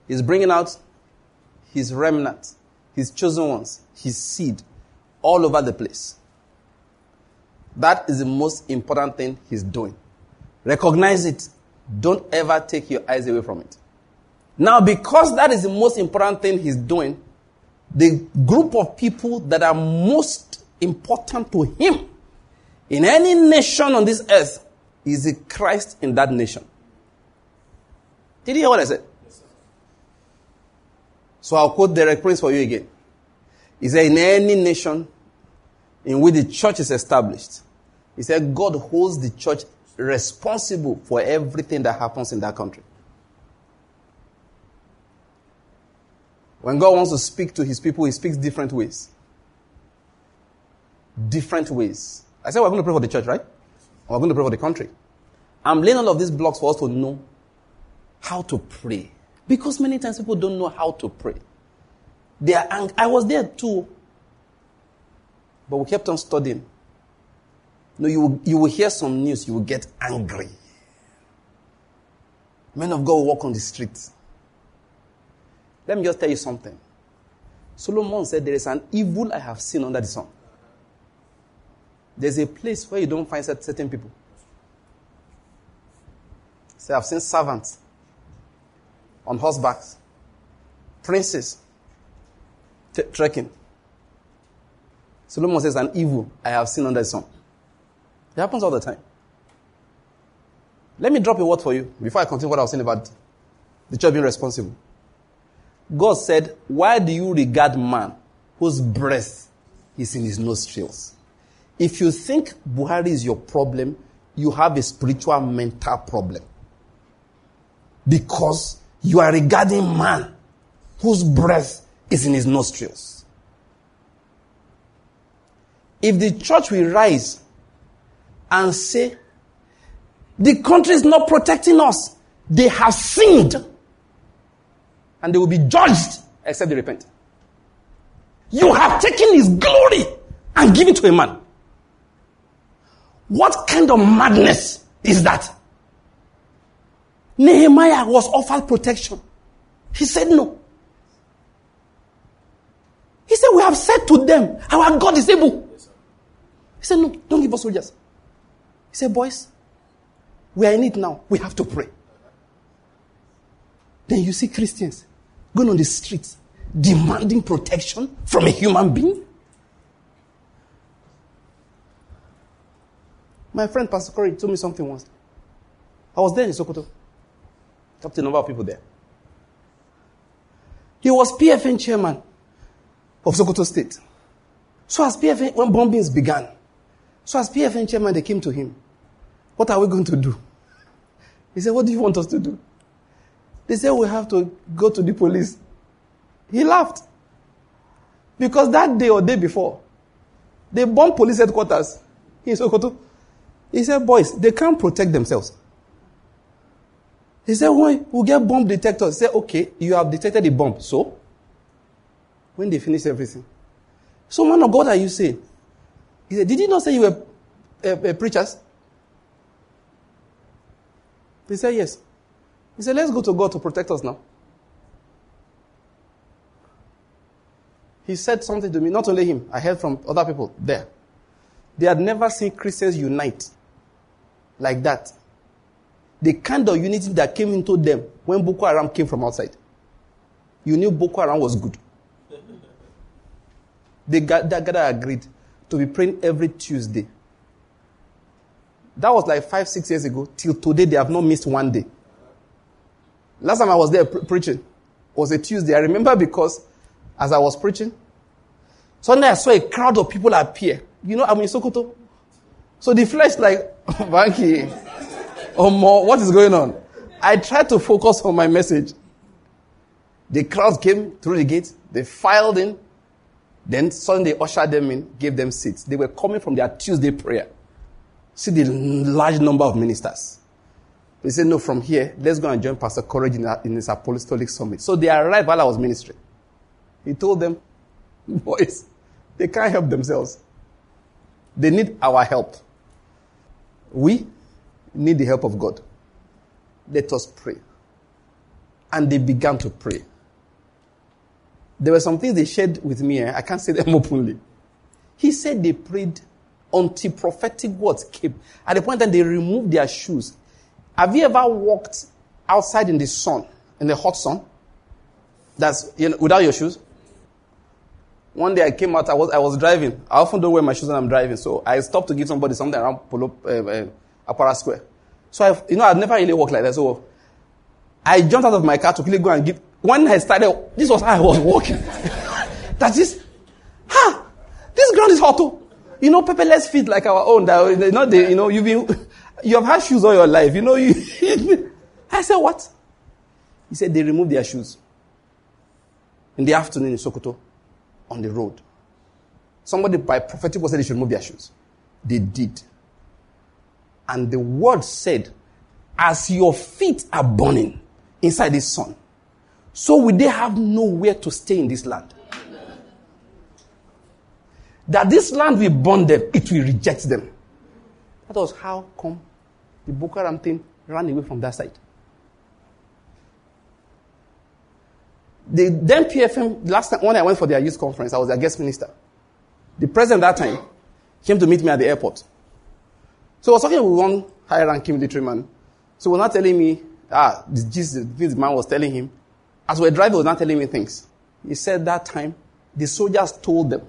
He's bringing out his remnant, his chosen ones, his seed all over the place. That is the most important thing he's doing. Recognize it. Don't ever take your eyes away from it. Now, because that is the most important thing he's doing, the group of people that are most important to him in any nation on this earth is the Christ in that nation. Did you hear what I said? So I'll quote Derek Prince for you again. He said, In any nation in which the church is established, he said, God holds the church responsible for everything that happens in that country. When God wants to speak to his people, he speaks different ways. Different ways. I said we're going to pray for the church, right? We're going to pray for the country. I'm laying all of these blocks for us to know how to pray. Because many times people don't know how to pray. They are ang- I was there too. But we kept on studying. No, you will, you will hear some news, you will get angry. Men of God will walk on the streets. Let me just tell you something. Solomon said, There is an evil I have seen under the sun. There's a place where you don't find certain people. Say, I've seen servants on horsebacks, princes t- trekking. Solomon says, An evil I have seen under the sun. It happens all the time. Let me drop a word for you before I continue what I was saying about the church being responsible. God said, Why do you regard man whose breath is in his nostrils? If you think Buhari is your problem, you have a spiritual mental problem. Because you are regarding man whose breath is in his nostrils. If the church will rise and say, the country is not protecting us, they have sinned, and they will be judged except they repent. You have taken his glory and given to a man. What kind of madness is that? Nehemiah was offered protection. He said no. He said, We have said to them, Our God is able. He said, No, don't give us soldiers. He said, Boys, we are in it now. We have to pray. Then you see Christians going on the streets demanding protection from a human being. My friend Pastor Corey told me something once. I was there in Sokoto. Talked to number of people there. He was PFN chairman of Sokoto State. So as PFN, when bombings began, so as PFN chairman, they came to him. What are we going to do? He said, What do you want us to do? They said, We have to go to the police. He laughed. Because that day or day before, they bombed police headquarters in Sokoto. He said, Boys, they can't protect themselves. He said, when we get bomb detectors, said, okay, you have detected the bomb. So, when they finish everything. So, man of God, are you saying? He said, did you not say you were uh, uh, preachers? He said, yes. He said, let's go to God to protect us now. He said something to me, not only him, I heard from other people there. They had never seen Christians unite like that. The kind of unity that came into them when Boko Haram came from outside. You knew Boko Haram was good. They got, that gathered agreed to be praying every Tuesday. That was like five, six years ago. Till today, they have not missed one day. Last time I was there pre- preaching was a Tuesday. I remember because as I was preaching, suddenly I saw a crowd of people appear. You know, I'm in Sokoto. So the flesh, like, Banky, or more, what is going on? I tried to focus on my message. The crowd came through the gate. They filed in. Then suddenly ushered them in, gave them seats. They were coming from their Tuesday prayer. See the large number of ministers. They said, no, from here, let's go and join Pastor Courage in, in his apostolic summit. So they arrived while I was ministering. He told them, boys, they can't help themselves. They need our help. We need the help of God. Let us pray. And they began to pray. There were some things they shared with me. Eh? I can't say them openly. He said they prayed until prophetic words came. At the point that they removed their shoes. Have you ever walked outside in the sun, in the hot sun? That's you know, without your shoes? One day I came out, I was, I was driving. I often don't wear my shoes when I'm driving, so I stopped to give somebody something around Polo, uh, uh, Okpara Square. So I, you know, I've never really walked like that. So I jumped out of my car to quickly go and give. When I started, this was how I was walking. that is, ha, this ground is hot too. You know, pepperless feet like our own. That, not the, you know, you've been, you have had shoes all your life. You know, you. I said, what? He said they removed their shoes in the afternoon in Sokoto on the road. Somebody by prophetic word said they should remove their shoes. They did. And the word said, as your feet are burning inside the sun, so will they have nowhere to stay in this land. That this land will burn them, it will reject them. That was how come the Boko Haram thing ran away from that side. The then PFN, last time when I went for their youth conference, I was their guest minister. The president that time came to meet me at the airport. So I was talking with one high ranking military man. So he was not telling me, ah, this, man was telling him. As we were driving, he was not telling me things. He said that time, the soldiers told them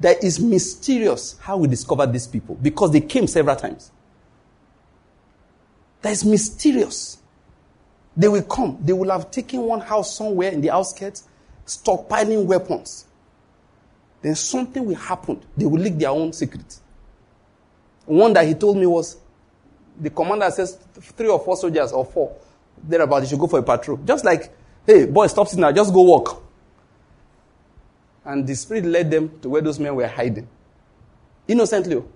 that it's mysterious how we discovered these people because they came several times. That is mysterious. They will come. They will have taken one house somewhere in the outskirts, stockpiling weapons. Then something will happen. They will leak their own secret. One that he told me was the commander says three or four soldiers or four thereabout, they should go for a patrol. Just like, hey, boy, stop sitting now, just go walk. And the spirit led them to where those men were hiding. Innocently. Oh.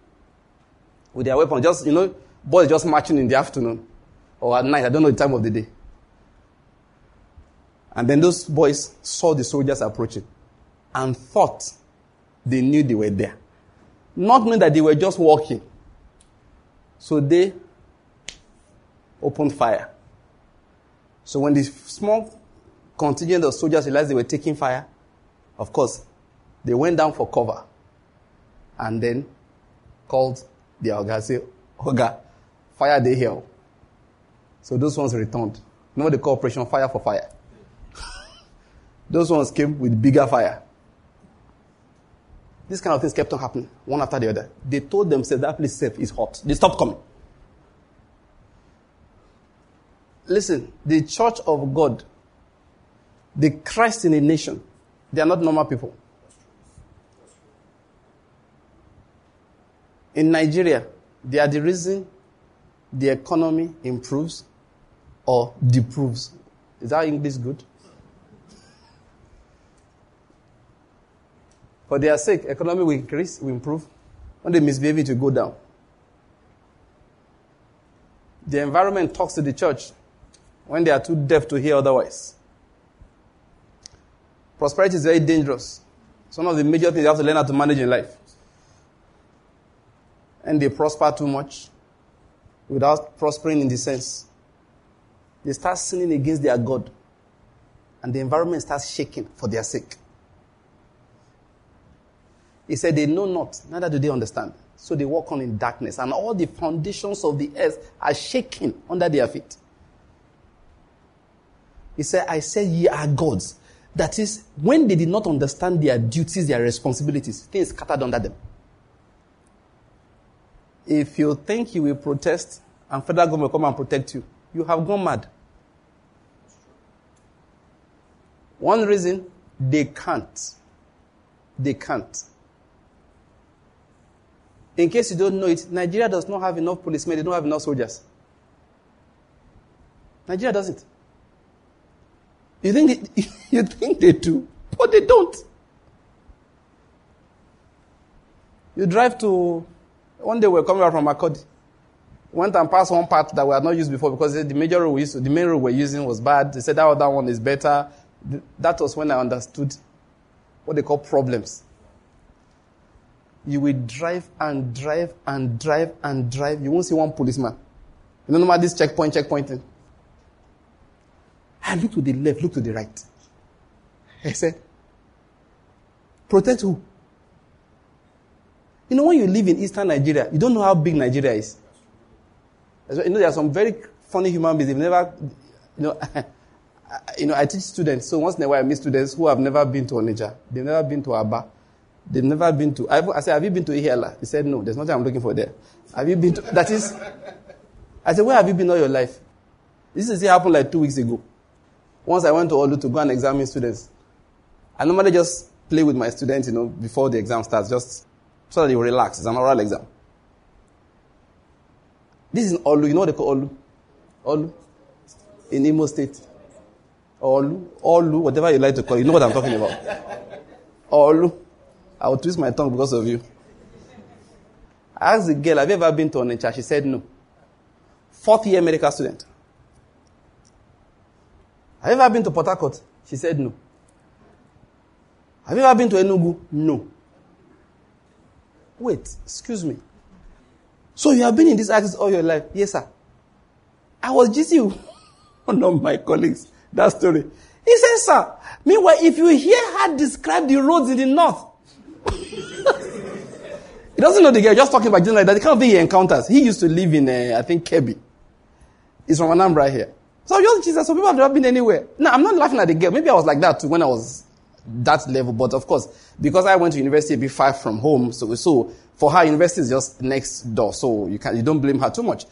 With their weapons. Just, you know, boys just marching in the afternoon or at night. I don't know the time of the day. And then those boys saw the soldiers approaching and thought they knew they were there. Not knowing that they were just walking. So they opened fire. So when the small contingent of soldiers realized they were taking fire, of course, they went down for cover and then called the Oga, say, Oga, fire they here. So those ones returned. You know what they call operation fire for fire? Those ones came with bigger fire. This kind of things kept on happening, one after the other. They told themselves that place safe is hot. They stopped coming. Listen, the church of God, the Christ in a nation, they are not normal people. In Nigeria, they are the reason the economy improves or deproves. Is that English good? For their sake, economy will increase, will improve. When they misbehave, it will go down. The environment talks to the church. when they are too deaf to hear otherwise. Prosperity is very dangerous. It's one of the major things you have to learn how to manage in life. And they prosper too much without prospering in the sense. They start sinning against their God. And the environment starts shaking for their sake. He said, They know not, neither do they understand. So they walk on in darkness, and all the foundations of the earth are shaking under their feet. He said, I said, Ye are gods. That is, when they did not understand their duties, their responsibilities, things scattered under them. If you think you will protest and federal government will come and protect you, you have gone mad. One reason, they can't. They can't. In case you don't know it, Nigeria does not have enough policemen, they don't have enough soldiers. Nigeria doesn't. You think they, you think they do, but they don't. You drive to one day we are coming out from Makurdi. Went and passed one part that we had not used before because the major road we used the main road we we're using was bad. They said that other one is better. That was when I understood what they call problems you will drive and drive and drive and drive. You won't see one policeman. You know, no matter this checkpoint, checkpointing. I look to the left, look to the right. I said, protect who? You know, when you live in eastern Nigeria, you don't know how big Nigeria is. You know, there are some very funny human beings. They've never, you know, you know, I teach students. So once in a while, I meet students who have never been to Onitsha. They've never been to Aba. They've never been to. I, said, Have you been to Ihiala? He said, No, there's nothing I'm looking for there. Have you been to. That is. I said, Where have you been all your life? This is it happened like two weeks ago. Once I went to Olu to go and examine students. I normally just play with my students, you know, before the exam starts, just so that they relax. It's an oral exam. This is Olu. You know what they call Olu? Olu? In Imo State. Olu. Olu, whatever you like to call it. You know what I'm talking about. Olu. I will twist my tongue because of you. I asked the girl, Have you ever been to Onitsha? She said no. Fourth year medical student. Have you ever been to Port Harcourt? She said no. Have you ever been to Enugu? No. Wait, excuse me. So you have been in this axis all your life? Yes, sir. I was you. One of my colleagues, that story. He says, sir, meanwhile, if you hear her describe the roads in the north, he doesn't know the girl, just talking about just like that. The kind of thing he encounters. He used to live in, uh, I think, Kebbi. He's from Anambra here. So just Jesus, so people have never been anywhere. No, I'm not laughing at the girl. Maybe I was like that too when I was that level. But of course, because I went to university a bit far from home, so, so for her, university is just next door. So you can you don't blame her too much.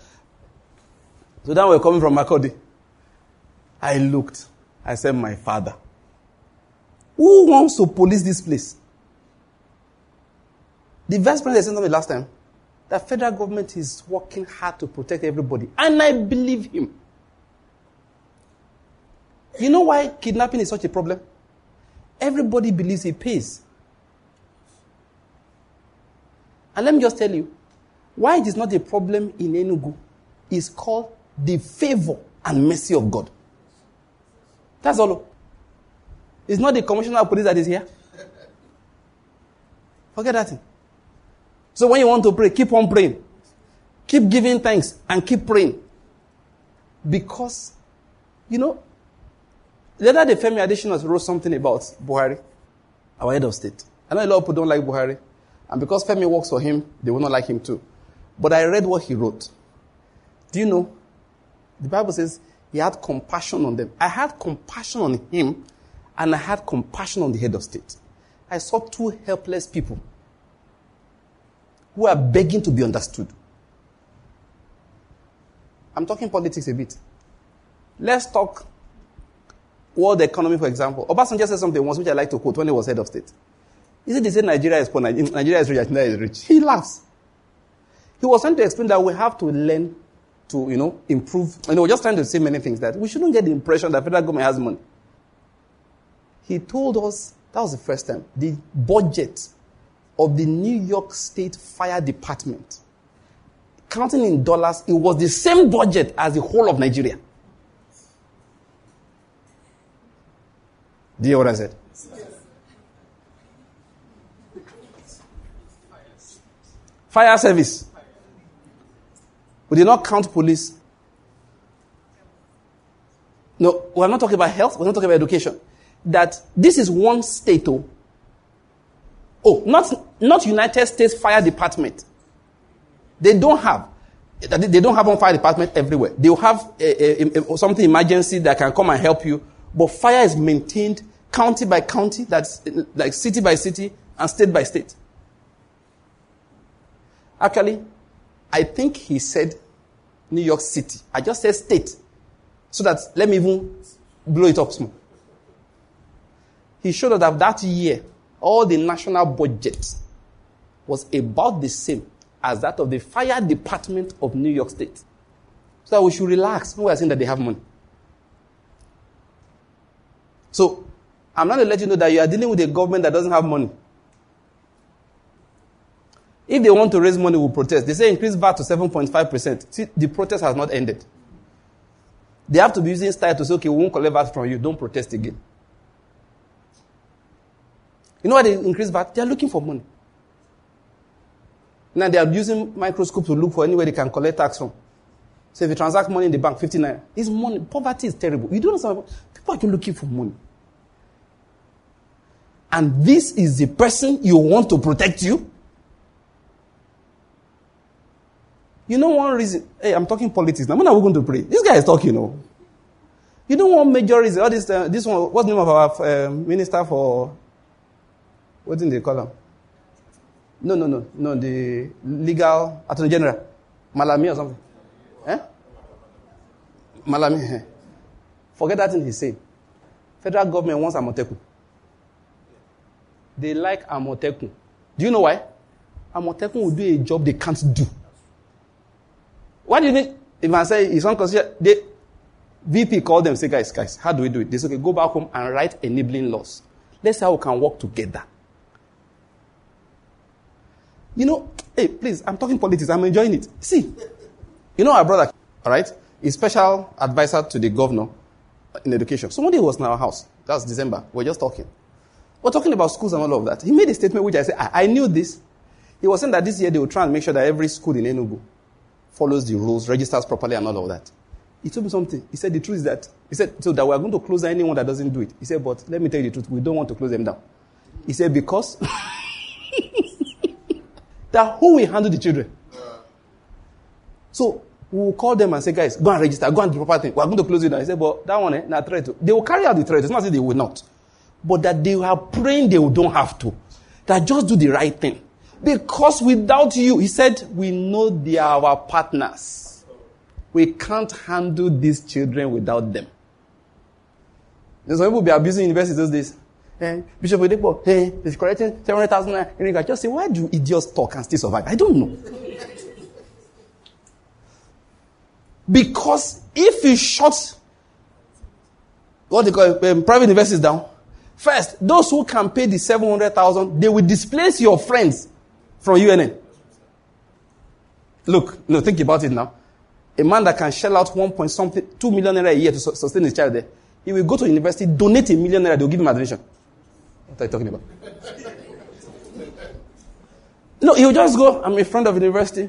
So then we're coming from Makurdi. I looked. I said, my father. Who wants to police this place? The vice president said to me last time that federal government is working hard to protect everybody. And I believe him. You know why kidnapping is such a problem? Everybody believes it pays. And let me just tell you why it is not a problem in Enugu is called the favor and mercy of God. That's all. It's not the commissioner of police that is here. Forget that thing. So when you want to pray, keep on praying. Keep giving thanks and keep praying. Because, you know, the other day Femi Adesina wrote something about Buhari, our head of state. I know a lot of people don't like Buhari. And because Femi works for him, they will not like him too. But I read what he wrote. Do you know? The Bible says he had compassion on them. I had compassion on him and I had compassion on the head of state. I saw two helpless people who are begging to be understood. I'm talking politics a bit. Let's talk world economy, for example. Obasanjo said something once which I like to quote when he was head of state. He said, they said Nigeria is poor, Nigeria is rich, Nigeria is rich. He laughs. He was trying to explain that we have to learn to, you know, improve. And he was just trying to say many things that we shouldn't get the impression that federal government has money. He told us, that was the first time, the budget of the New York State Fire Department, counting in dollars, it was the same budget as the whole of Nigeria. Do you hear what I said? Fire service. We did not count police. No, we're not talking about health, we're not talking about education. That this is one state, oh, oh not, not United States Fire Department. They don't have. They don't have one fire department everywhere. They'll have a, a, a, something emergency that can come and help you. But fire is maintained county by county, that's like city by city and state by state. Actually, I think he said New York City. I just said state. So that, let me even blow it up small. He showed us that that year, all the national budget was about the same as that of the fire department of New York State. So we should relax we are saying that they have money. So, I'm not to let you know that you are dealing with a government that doesn't have money. If they want to raise money, we'll protest. They say increase VAT to 7.5%. See, the protest has not ended. They have to be using style to say, okay, we won't collect VAT from you. Don't protest again. You know why they increase VAT? They are looking for money. Now they are using microscope to look for anywhere they can collect tax from. So if you transact money in the bank, 59, it's money. Poverty is terrible. You don't know people are looking for money. And this is the person you want to protect you? You know one reason. Hey, I'm talking politics now. When are we going to pray? This guy is talking, you know. You know one major reason. All this, uh, this one. What's the name of our uh, minister for? What did they call him? No, no, no, no. The legal attorney general, Malami or something. Eh? Malami. Eh. Forget that thing he said. Federal government wants Amotekun. They like Amotekun. Do you know why? Amotekun will do a job they can't do. What do you think? If I say it's unconsidered, the VP called them, say, guys, guys, how do we do it? They say, okay, go back home and write enabling laws. Let's see how we can work together. You know, hey, please, I'm talking politics. I'm enjoying it. See, you know our brother, all right? He's special advisor to the governor in education. Somebody was in our house. That's December. We're just talking. We're talking about schools and all of that. He made a statement which I said, I, I knew this. He was saying that this year they will try and make sure that every school in Enugu follows the rules, registers properly, and all of that. He told me something. He said the truth is that he said so that we are going to close anyone that doesn't do it. He said, but let me tell you the truth, we don't want to close them down. He said because that who will handle the children. So we will call them and say, guys, go and register, go and do the proper thing. We are going to close it down. I said, but that one, eh, not threat. They will carry out the threat. It's not that they will not. But that they are praying they don't have to. That just do the right thing. Because without you, he said, we know they are our partners. We can't handle these children without them. And some people be abusing universities those days. Hey, Bishop Oyedepo, hey, he's collecting 700,000 naira. Just say, why do idiots talk and still survive? I don't know. because if you shut what they call um, private universities down, first, those who can pay the 700,000, they will displace your friends from UNN. Look, no, think about it now. A man that can shell out one point something, two million naira a year to sustain his child there, he will go to university, donate a million naira, they'll give him admission. What are you talking about? no, he'll just go, I'm a friend of university.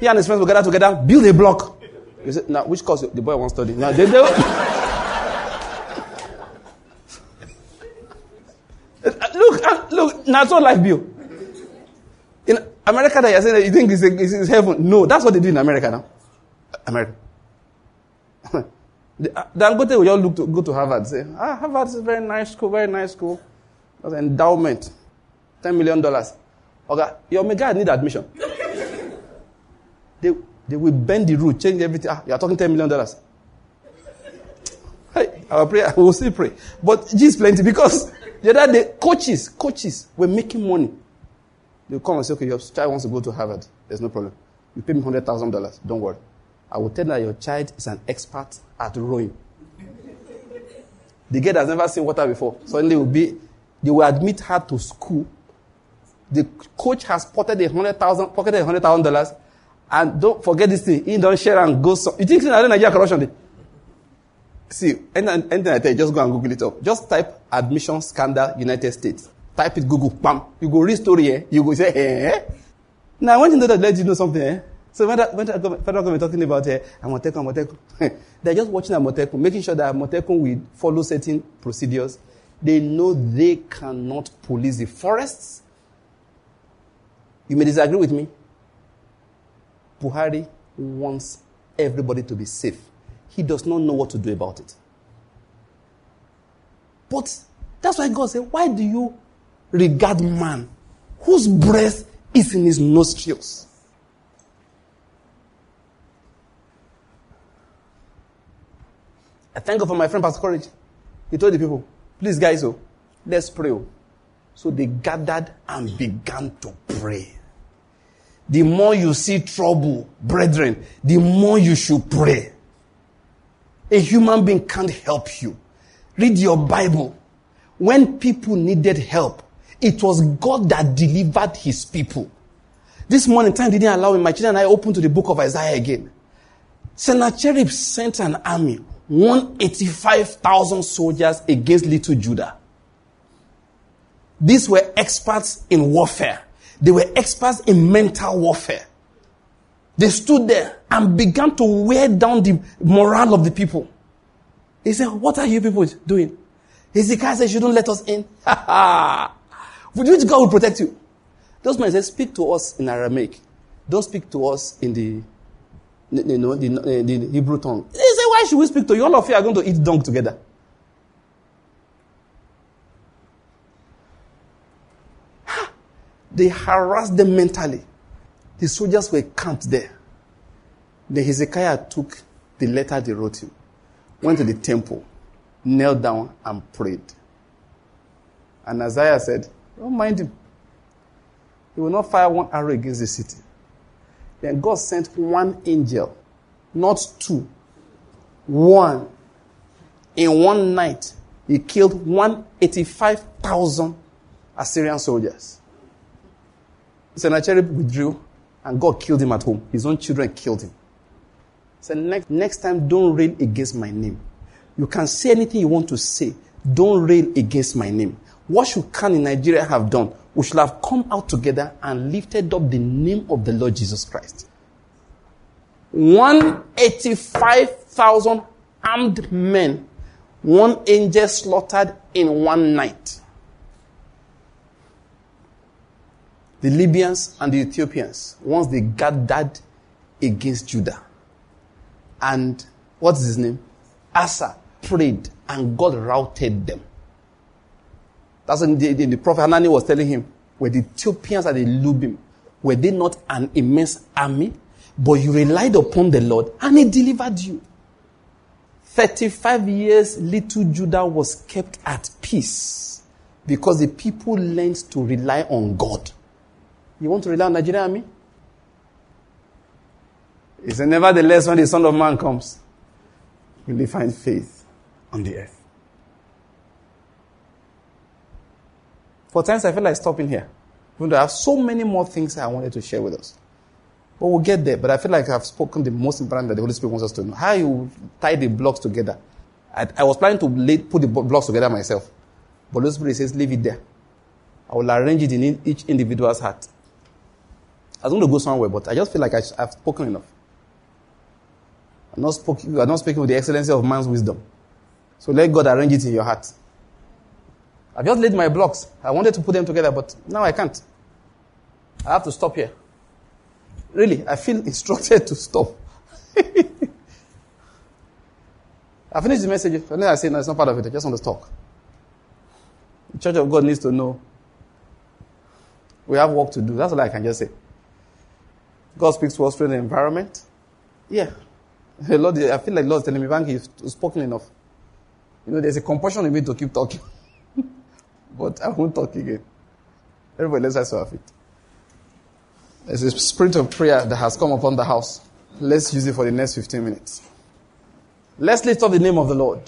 He and his friends will gather together, build a block. You say, now, which course the boy wants to study? Now, they, they look, uh, look, now it's all life bill. In America, that you're saying that you think it's, a, it's heaven. No, that's what they do in America now. America. Dangote will just look to, go to Harvard say, ah, Harvard is a very nice school, very nice school. That's endowment. $10 million. Okay, your mega need admission. they, they will bend the rule, change everything. Ah, you are talking $10 million. Hey, our prayer, we will still pray. But is plenty because the other day, coaches, coaches were making money. They come and say, okay, your child wants to go to Harvard. There's no problem. You pay me $100,000. Don't worry. I will tell that your child is an expert at rowing. the girl has never seen water before. Suddenly will be they will admit her to school. The coach has pocketed a hundred thousand, pocketed a hundred thousand dollars, and don't forget this thing. He don't share and go. So, you think I don't Nigeria corruption? Day? See, anything I tell you, just go and Google it up. Just type admission scandal United States. Type it Google, bam. You go read story, eh? You go say, eh? Now, I want to know that let you know something, eh? So when, that, when federal government talking about uh, Amotekun, Amotekun, they're just watching Amotekun, making sure that Amotekun will follow certain procedures. They know they cannot police the forests. You may disagree with me. Buhari wants everybody to be safe. He does not know what to do about it. But that's why God said, Why do you regard man whose breath is in his nostrils? I thank God for my friend Pastor Courage. He told the people, please guys, oh, let's pray. Oh. So they gathered and began to pray. The more you see trouble, brethren, the more you should pray. A human being can't help you. Read your Bible. When people needed help, it was God that delivered his people. This morning, time didn't allow me. My children and I opened to the book of Isaiah again. Sennacherib sent an army 185,000 soldiers against little Judah. These were experts in warfare. They were experts in mental warfare. They stood there and began to wear down the morale of the people. He said, What are you people doing? Hezekiah said, You don't let us in. Which God will protect you? Those men said, Speak to us in Aramaic. Don't speak to us in the you know, the, the Hebrew tongue. Why should we speak to you? All of you are going to eat dung together. They harassed them mentally. The soldiers were camped there. Then Hezekiah took the letter they wrote him, went to the temple, knelt down, and prayed. And Isaiah said, Don't mind him. He will not fire one arrow against the city. Then God sent one angel, not two, one. In one night, he killed 185,000 Assyrian soldiers. Sennacherib withdrew, and God killed him at home. His own children killed him. So next, next time, don't rail against my name. You can say anything you want to say. Don't rail against my name. What should Khan in Nigeria have done? we should have come out together and lifted up the name of the Lord Jesus Christ. 185,000 armed men, one angel slaughtered in one night. The Libyans and the Ethiopians, once they gathered against Judah. And what's his name? Asa prayed and God routed them. That's when the, the, the prophet Hanani was telling him, were the Ethiopians and the Lubim, were they not an immense army? But you relied upon the Lord and he delivered you. 35 years, little Judah was kept at peace because the people learned to rely on God. You want to rely on Nigerian army? He said, Nevertheless, when the Son of Man comes, will he find faith on the earth? For times I feel like stopping here. Even though I have so many more things I wanted to share with us. But we'll get there. But I feel like I've spoken the most important that the Holy Spirit wants us to know. How you tie the blocks together. I, I was planning to lay, put the blocks together myself. But the Holy Spirit says, leave it there. I will arrange it in each individual's heart. I was going to go somewhere, but I just feel like I, have spoken enough. I'm not, I'm not speaking with the excellency of man's wisdom. So let God arrange it in your heart. I've just laid my blocks. I wanted to put them together, but now I can't. I have to stop here. Really, I feel instructed to stop. I finished the message. And then I say, no, it's not part of it. I just want to talk. The Church of God needs to know we have work to do. That's all I can just say. God speaks to us through the environment. Yeah. Lord, I feel like Lord's telling me, Bank, you've spoken enough. You know, there's a compulsion in me to keep talking. But I won't talk again. Everybody, let's rise our feet. There's a spirit of prayer that has come upon the house. Let's use it for the next 15 minutes. Let's lift up the name of the Lord.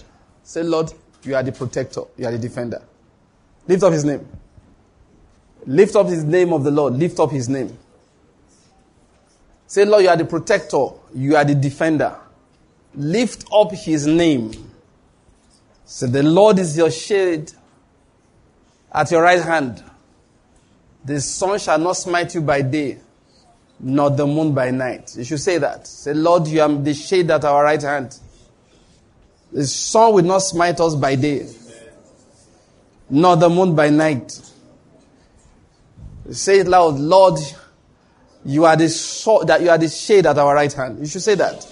Say, Lord, you are the protector, you are the defender. Lift up his name. Lift up his name of the Lord. Lift up his name. Say, Lord, you are the protector, you are the defender. Lift up his name. Say, the Lord is your shade at your right hand. The sun shall not smite you by day, nor the moon by night. You should say that. Say, Lord, you are the shade at our right hand. The sun will not smite us by day, nor the moon by night. Say it loud, Lord, you are the so- that you are the shade at our right hand. You should say that.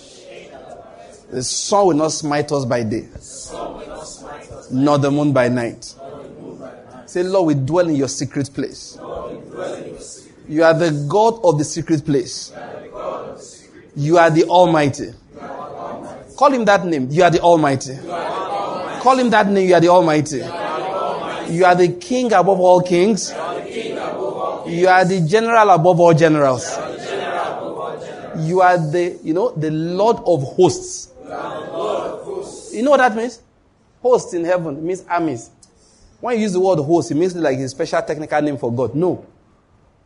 The sun will not smite us by day, nor the moon by night. Say, Lord, we dwell in your secret place. You are the God of the secret place. You are the Almighty. Call him that name. You are the Almighty. Call him that name. You are the Almighty. You are the King above all kings. You are the General above all generals. You are the, you know, the Lord of hosts. You know what that means? Host in heaven means armies. When you use the word host, it means like a special technical name for God. No.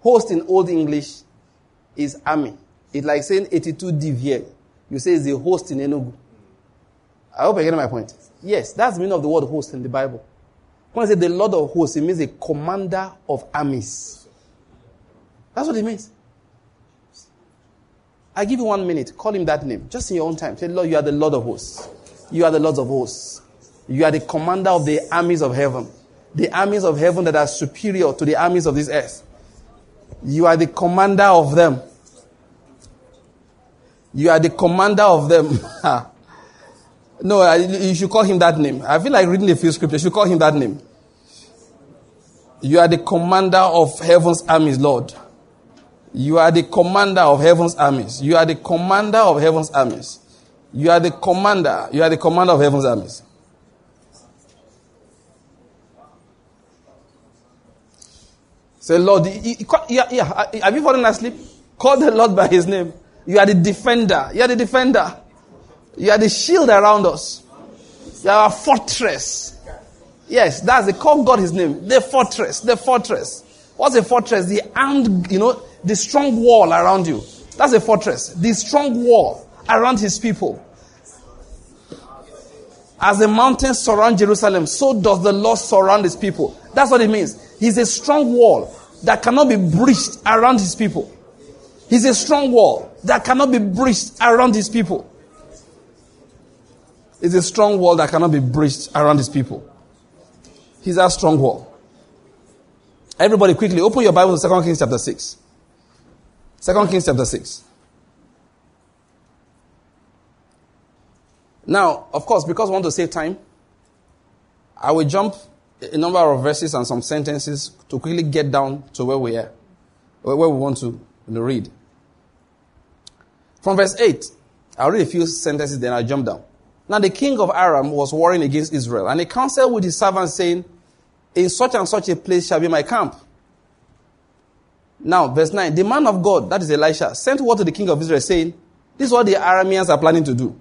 Host in Old English is army. It's like saying 82 DVA. You say it's the host in Enugu. I hope I get my point. Yes, that's the meaning of the word host in the Bible. When I say the Lord of hosts, it means a commander of armies. That's what it means. I give you one minute. Call him that name. Just in your own time. Say, Lord, you are the Lord of hosts. You are the Lord of hosts. You are the commander of the armies of heaven. The armies of heaven that are superior to the armies of this earth. You are the commander of them. You are the commander of them. no, you should call him that name. I feel like reading a few scriptures. You should call him that name. You are the commander of heaven's armies, Lord. You are the commander of heaven's armies. You are the commander of heaven's armies. You are the commander. You are the commander of heaven's armies. Say, Lord, yeah, yeah. Have you fallen asleep? Call the Lord by his name. You are the defender. You are the defender. You are the shield around us. You are a fortress. Yes, that's the call God his name. The fortress. The fortress. What's a fortress? The armed, you know, the strong wall around you. That's a fortress. The strong wall around his people. As the mountains surround Jerusalem, so does the Lord surround his people. That's what it means. He's a strong wall that cannot be breached around his people. He's a strong wall that cannot be breached around his people. It's a strong wall that cannot be breached around his people. He's a strong wall. Everybody quickly open your Bible to 2 Kings chapter 6. 2 Kings chapter 6. Now, of course, because we want to save time, I will jump a number of verses and some sentences to quickly get down to where we are, where we want to read. From verse 8, I'll read a few sentences, then I'll jump down. Now the king of Aram was warring against Israel, and he counseled with his servants, saying, In such and such a place shall be my camp. Now, verse 9, the man of God, that is Elisha, sent word to the king of Israel, saying, This is what the Arameans are planning to do.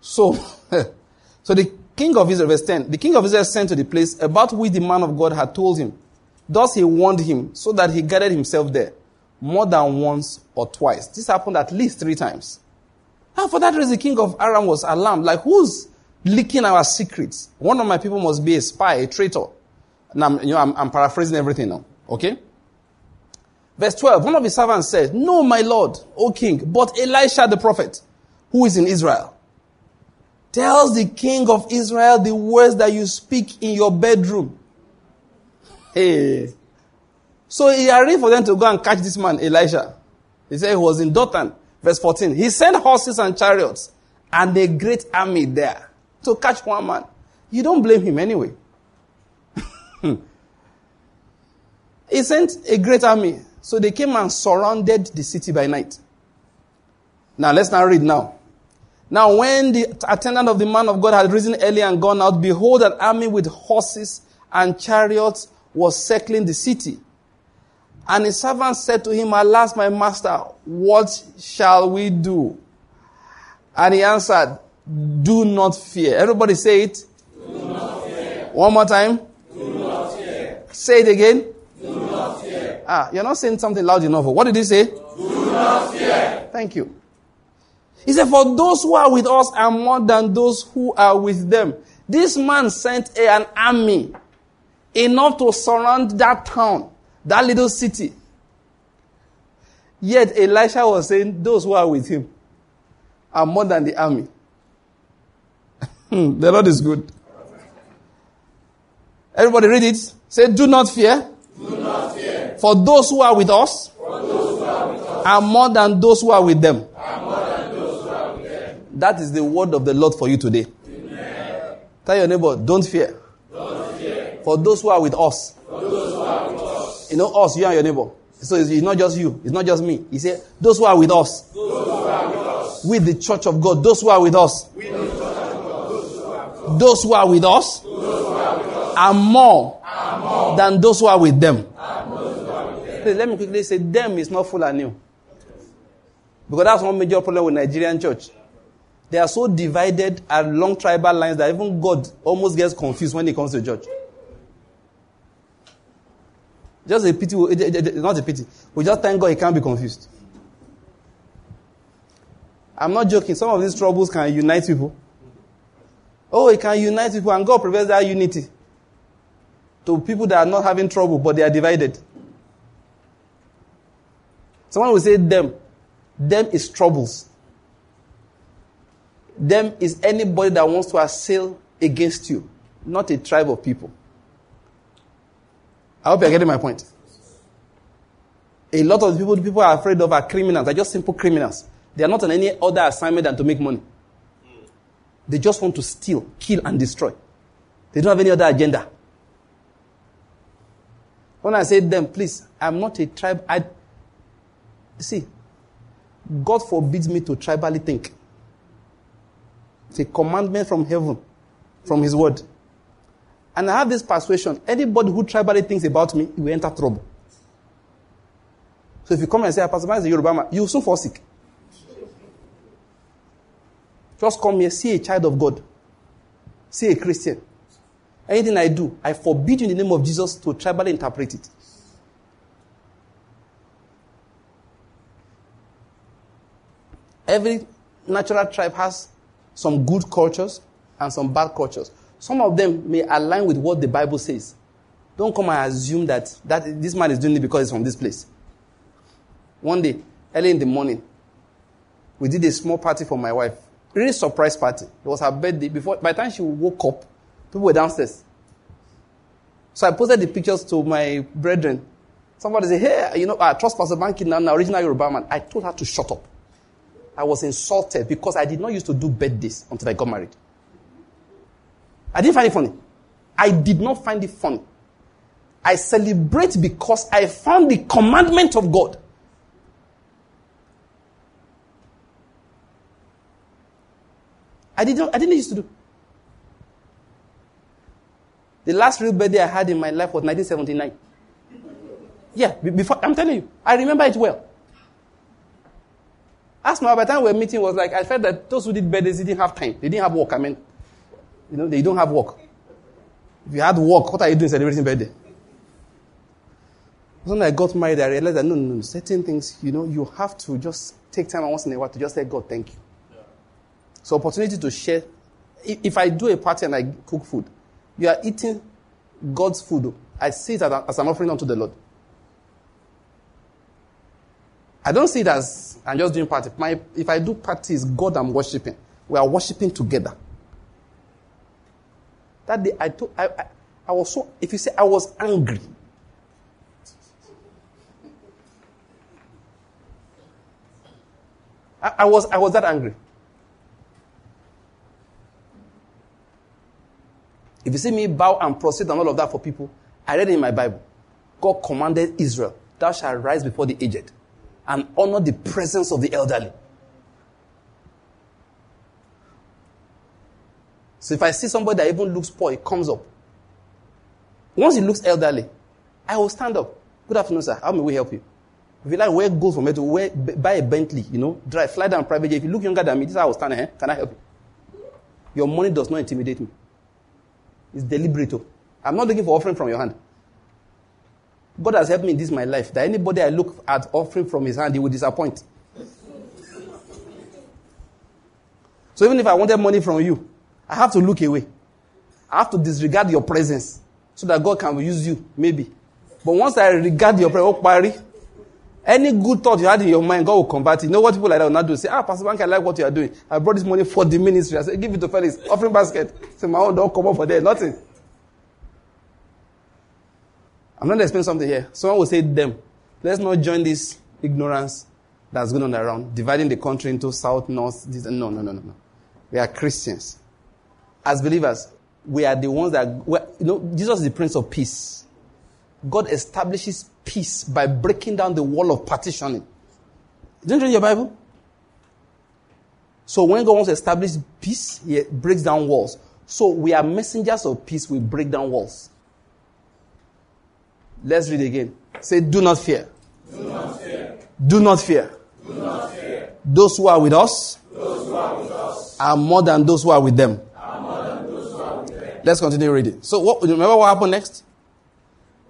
So, so the king of Israel, verse 10, the king of Israel sent to the place about which the man of God had told him. Thus he warned him so that he gathered himself there more than once or twice. This happened at least three times. And for that reason, the king of Aram was alarmed. Like, who's leaking our secrets? One of my people must be a spy, a traitor. And I'm, you know, I'm, I'm paraphrasing everything now. Okay? Verse 12, one of his servants said, No, my lord, O king, but Elisha the prophet, who is in Israel tells the king of Israel the words that you speak in your bedroom. Hey. So he arranged for them to go and catch this man, Elisha. He said he was in Dothan. Verse 14. He sent horses and chariots and a great army there to catch one man. You don't blame him anyway. he sent a great army. So they came and surrounded the city by night. Now let's now read now. Now, when the attendant of the man of God had risen early and gone out, behold, an army with horses and chariots was circling the city. And his servant said to him, Alas, my master, what shall we do? And he answered, Do not fear. Everybody say it. Do not fear. One more time. Do not fear. Say it again. Do not fear. Ah, you're not saying something loud enough. What did he say? Do not fear. Thank you. He said, For those who are with us are more than those who are with them. This man sent a, an army enough to surround that town, that little city. Yet Elisha was saying, Those who are with him are more than the army. the Lord is good. Everybody read it. Say, Do not fear. Do not fear. For those who are with us, For those who are with us are more than those who are with them. are more than those who are with them. That is the word of the Lord for you today. Amen. Tell your neighbor, don't fear. Don't fear. For those who are with us. For those who are with us. You know, us, you and your neighbor. So it's not just you. It's not just me. He said, those who are with us. Those who are with us. With the church of God. Those who are with us. We know church of God. Those who are with us. Those who are with us are with us are more are more than those who are with them. are with them. Let me quickly say, them is not Fulani. Because that's one major problem with Nigerian church. They are so divided along tribal lines that even God almost gets confused when it comes to church. Just a pity, it- it- it- not a pity. We just thank God he can't be confused. I'm not joking. Some of these troubles can unite people. Oh, it can unite people, and God prevents that unity to people that are not having trouble, but they are divided. Someone will say them. Them is troubles. Them is anybody that wants to assail against you, not a tribe of people. I hope you're getting my point. A lot of people people are afraid of are criminals. They're just simple criminals. They are not on any other assignment than to make money. They just want to steal, kill, and destroy. They don't have any other agenda. When I say them, please, I'm not a tribe. I see. God forbids me to tribally think. It's a commandment from heaven, from His word. And I have this persuasion anybody who tribally thinks about me, will enter trouble. So if you come and say, ah, Pastor Man is a Yoruba man, you will soon fall sick. Just come here, see a child of God, see a Christian. Anything I do, I forbid you in the name of Jesus to tribally interpret it. Every natural tribe has some good cultures and some bad cultures. Some of them may align with what the Bible says. Don't come and assume that, that this man is doing it because he's from this place. One day, early in the morning, we did a small party for my wife. Really surprise party. It was her birthday. Before, by the time she woke up, people were downstairs. So I posted the pictures to my brethren. Somebody said, Hey, you know, I trust Pastor Banky now, now, original Yoruba man. I told her to shut up. I was insulted because I did not used to do birthdays until I got married. I didn't find it funny. I did not find it funny. I celebrate because I found the commandment of God. I didn't, I didn't used to do. The last real birthday I had in my life was 1979. Yeah, before I'm telling you, I remember it well. Ask my by the time we were meeting was like I felt that those who did birthdays didn't have time. They didn't have work. I mean, you know, they don't have work. If you had work, what are you doing celebrating birthday? So when I got married, I realized that no, no, no, certain things, you know, you have to just take time once in a while to just say, God, thank you. So opportunity to share. If I do a party and I cook food, you are eating God's food. Oh, I see it as as an offering unto the Lord. I don't see it as I'm just doing party. My, if I do parties, God I'm worshiping. We are worshiping together. That day I told I, I, I was so if you say I was angry. I, I was I was that angry. If you see me bow and prostrate and all of that for people, I read in my Bible, God commanded Israel, thou shalt rise before the aged and honor the presence of the elderly. So if I see somebody that even looks poor, it comes up. Once he looks elderly, I will stand up. Good afternoon, sir. How may we help you? If you like, wear gold from here to wear, buy a Bentley, you know, drive, fly down private jet. If you look younger than me, this is how I will stand here. Can I help you? Your money does not intimidate me. It's deliberate. oh. I'm not looking for offering from your hand. God has helped me in this my life that anybody I look at offering from his hand, he will disappoint. so even if I wanted money from you, I have to look away. I have to disregard your presence so that God can use you, maybe. But once I regard your prayer, oh, any good thought you had in your mind, God will convert it. You know what people like that will not do? Say, ah, Pastor Bank, I like what you are doing. I brought this money for the ministry. I said, give it to Felix. Offering basket. Say, my own don't come up for there. Nothing. I'm not explaining something here. Someone will say them. Let's not join this ignorance that's going on around, dividing the country into south, north. This, no, no, no, no, no. We are Christians. As believers, we are the ones that, you know, Jesus is the Prince of Peace. God establishes peace by breaking down the wall of partitioning. Didn't you read your Bible? So when God wants to establish peace, He breaks down walls. So we are messengers of peace, we break down walls. Let's read again. Say, do not fear. Do not fear. Do not fear. Do not fear. Those who are with us, who are with are more than those who are with them. are more than those who are with them. Let's continue reading. So, what, remember what happened next?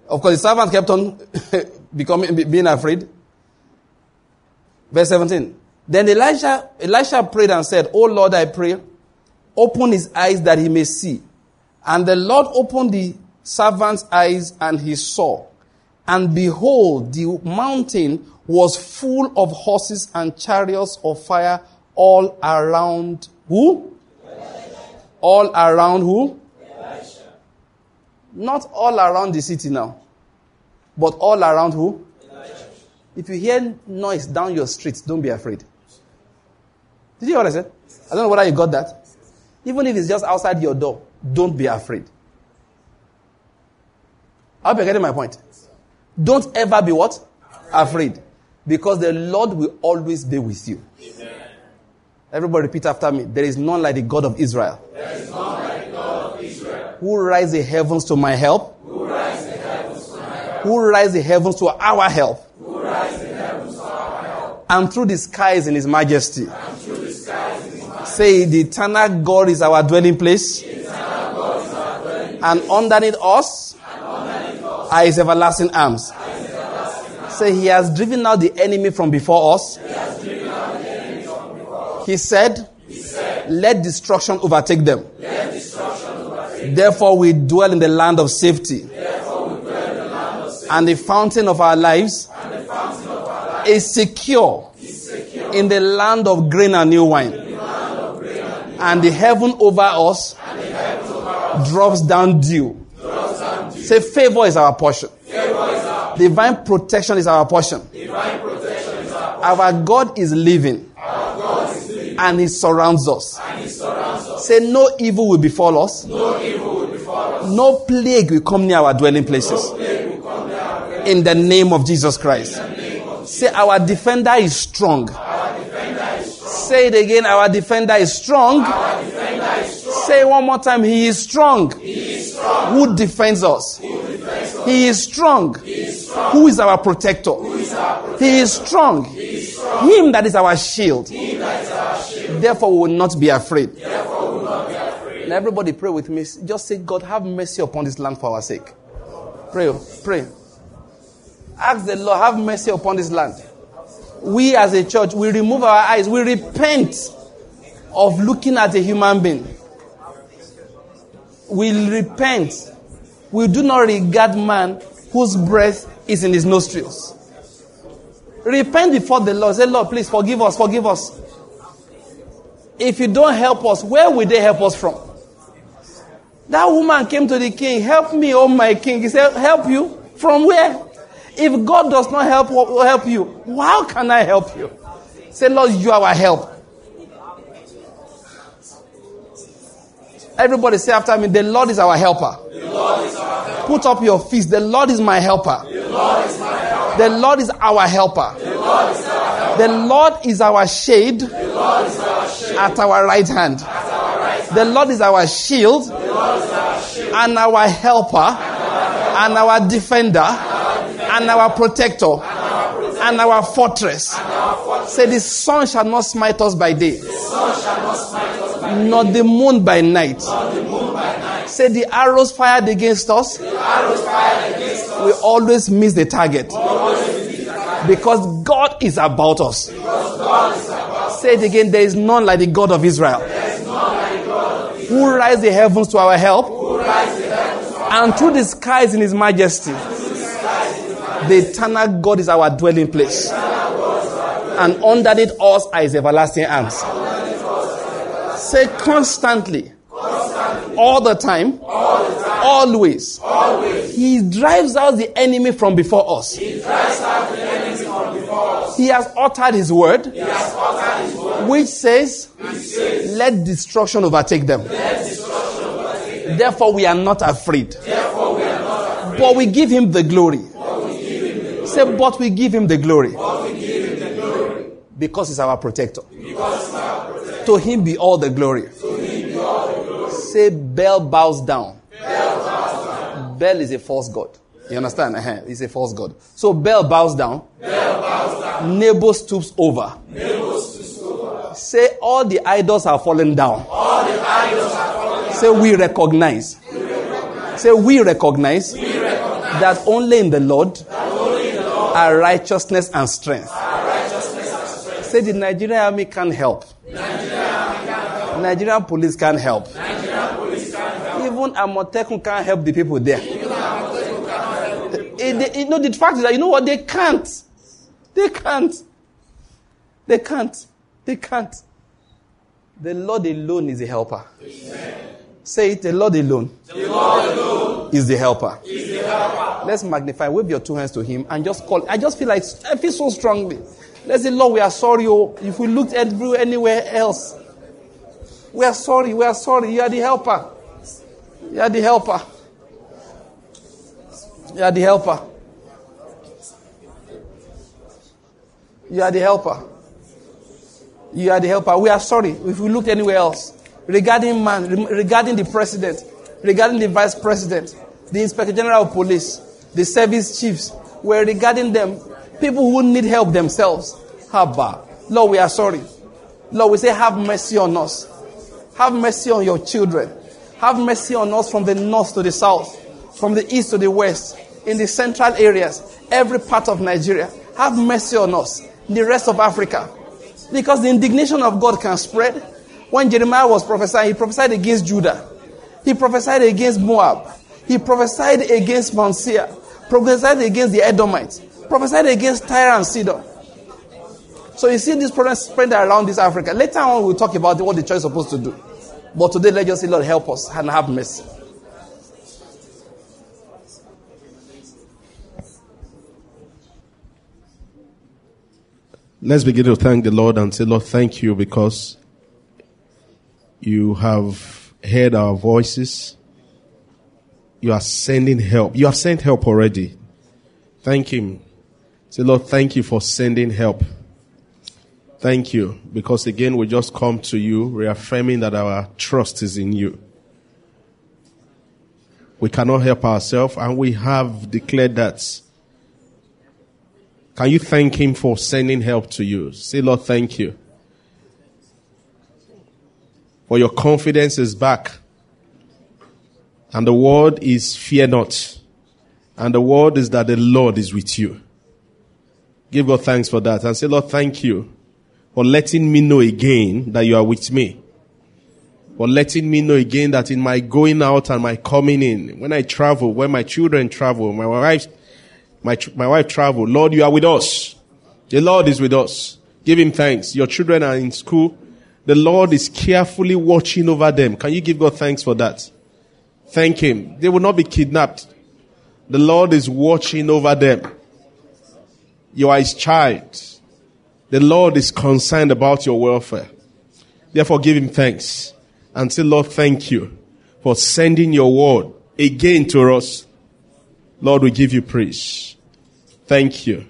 Of course, the servant kept on becoming, being afraid. Verse 17. Then Elisha, Elisha prayed and said, Oh Lord, I pray, open his eyes that he may see. And the Lord opened the servant's eyes and he saw. And behold, the mountain was full of horses and chariots of fire all around who? All around who? Not all around the city now, but all around who? If you hear noise down your street, don't be afraid. Did you hear what I said? I don't know whether you got that. Even if it's just outside your door, don't be afraid. I hope you're getting my point. Don't ever be what? Afraid. Because the Lord will always be with you. Everybody repeat after me. There is none like the God of Israel. There is none like the God of Israel. Who rise the heavens to my help? Who rise the heavens to my help. Who rise the heavens to our help? Who rise the heavens to our help. And through the skies in his majesty. And through the skies in his majesty. Say, the eternal God is our dwelling place. The eternal God is our dwelling. Us And underneath us are everlasting arms. everlasting arm. Say, he has driven out the enemy from before us. He. He said, let destruction overtake them. Therefore we dwell in the land of safety. And the fountain of our lives of our life is secure is secure. in the land of grain and new wine. And And the heaven over us heavens over us drops down dew. Draws down dew. Say, favor is our portion. Is our Divine protection is our portion. divine protection is our Our God is living Our God is living and He surrounds us. and He surrounds us. Say, no evil will befall us. No evil will befall us. No plague will come near our dwelling places. Plague will come near our dwelling. In the name of Jesus Christ. In the name of Say, our defender is strong. our defender is strong. Say it again, our defender is strong. Our defender is strong. Say one more time, he is strong. He is Who defends us? Who defends us? He is strong. He is strong. Who is our protector? Is our protector? He is strong. He is strong. Him that is our shield. Our shield. Therefore, we will not be afraid. Therefore we will not be afraid. And everybody pray with me. Just say, God, have mercy upon this land for our sake. Pray, oh, pray. Ask the Lord, have mercy upon this land. We as a church, we remove our eyes. We repent of looking at a human being. We repent. We do not regard man whose breath is in his nostrils. Repent before the Lord. Say, Lord, please forgive us, forgive us. If you don't help us, where will they help us from? That woman came to the king, help me, oh my king. He said, help you? From where? If God does not help, help you, how can I help you? Say, Lord, you are our help. Everybody say after me, the Lord is our helper. Is our help. Put up your fist. The Lord is my helper. The Lord is my help. The Lord is our helper. The Lord is our help. The Lord is our shade our shield. at our right hand. At our right hand. The Lord is our shield is our shield. and our helper and our defender and our protector and our fortress. Say, the sun shall not smite us by day, sun shall not smite us by nor the moon by night. the moon by night. Say, the arrows fired against us The arrows fired against us will always miss the target always the target. because God is about us. Because God is about Say it again, there is none like the God of Israel There is none like God of Israel. who rise the heavens to our help And through the skies in his majesty. The eternal God is our dwelling place. And under it us are his everlasting arms. Say constantly. All the time. Always. He drives out the enemy from before us. He has uttered his word, which says, Let destruction overtake them. Therefore, we are not afraid. Therefore we are not afraid. But we give him the glory. Say, but we give him the glory. Because he's our protector. To him be all the glory. Say, Bel bows down. Bel is a false god. You understand? He's a false god. So Bel bows down. down. Nebo stoops over. Say, all the idols are fallen down. All the idols are falling down. Say, we recognize. Say, we recognize, that only in the Lord, are righteousness and strength. Say, the Nigerian army can't help. Nigerian police can't help. Even Amotekun can't help the people there. Eh, they- you know, the fact is that, you know what? They can't. They can't. They can't. They can't. The Lord alone is a helper. Say it, the Lord alone, is the helper. Let's magnify, wave your two hands to Him and just call. I just feel like, I feel so strongly. Let's say, Lord, we are sorry. Oh, if we looked everywhere, anywhere else, we are sorry. We are sorry. You are the helper. You are the helper. You are the helper. You are the helper. You are the helper. We are sorry if we looked anywhere else. Regarding man, regarding the president, regarding the vice president, the inspector general of police, the service chiefs, we're regarding them, people who need help themselves. Haba. Lord, we are sorry. Lord, we say, have mercy on us. Have mercy on your children. Have mercy on us from the north to the south, from the east to the west, in the central areas, every part of Nigeria. Have mercy on us, the rest of Africa. Because the indignation of God can spread. When Jeremiah was prophesying, he prophesied against Judah. He prophesied against Moab. He prophesied against Mount Seir. Prophesied against the Edomites. Prophesied against Tyre and Sidon. So you see this problem spread around this Africa. Later on, we'll talk about what the church is supposed to do. But today, let's just say, Lord, help us and have mercy. Let's begin to thank the Lord and say, Lord, thank you because you have heard our voices. You are sending help. You have sent help already. Thank Him. Say, Lord, thank you for sending help. Thank you because again, we just come to you reaffirming that our trust is in you. We cannot help ourselves and we have declared that can you thank him for sending help to you? Say, Lord, thank you. For your confidence is back. And the word is fear not. And the word is that the Lord is with you. Give God thanks for that. And say, Lord, thank you for letting me know again that you are with me. For letting me know again that in my going out and my coming in, when I travel, when my children travel, my wife my, my wife traveled. Lord, you are with us. The Lord is with us. Give him thanks. Your children are in school. The Lord is carefully watching over them. Can you give God thanks for that? Thank him. They will not be kidnapped. The Lord is watching over them. You are his child. The Lord is concerned about your welfare. Therefore, give him thanks and say, Lord, thank you for sending your word again to us. Lord, we give you praise. Thank you.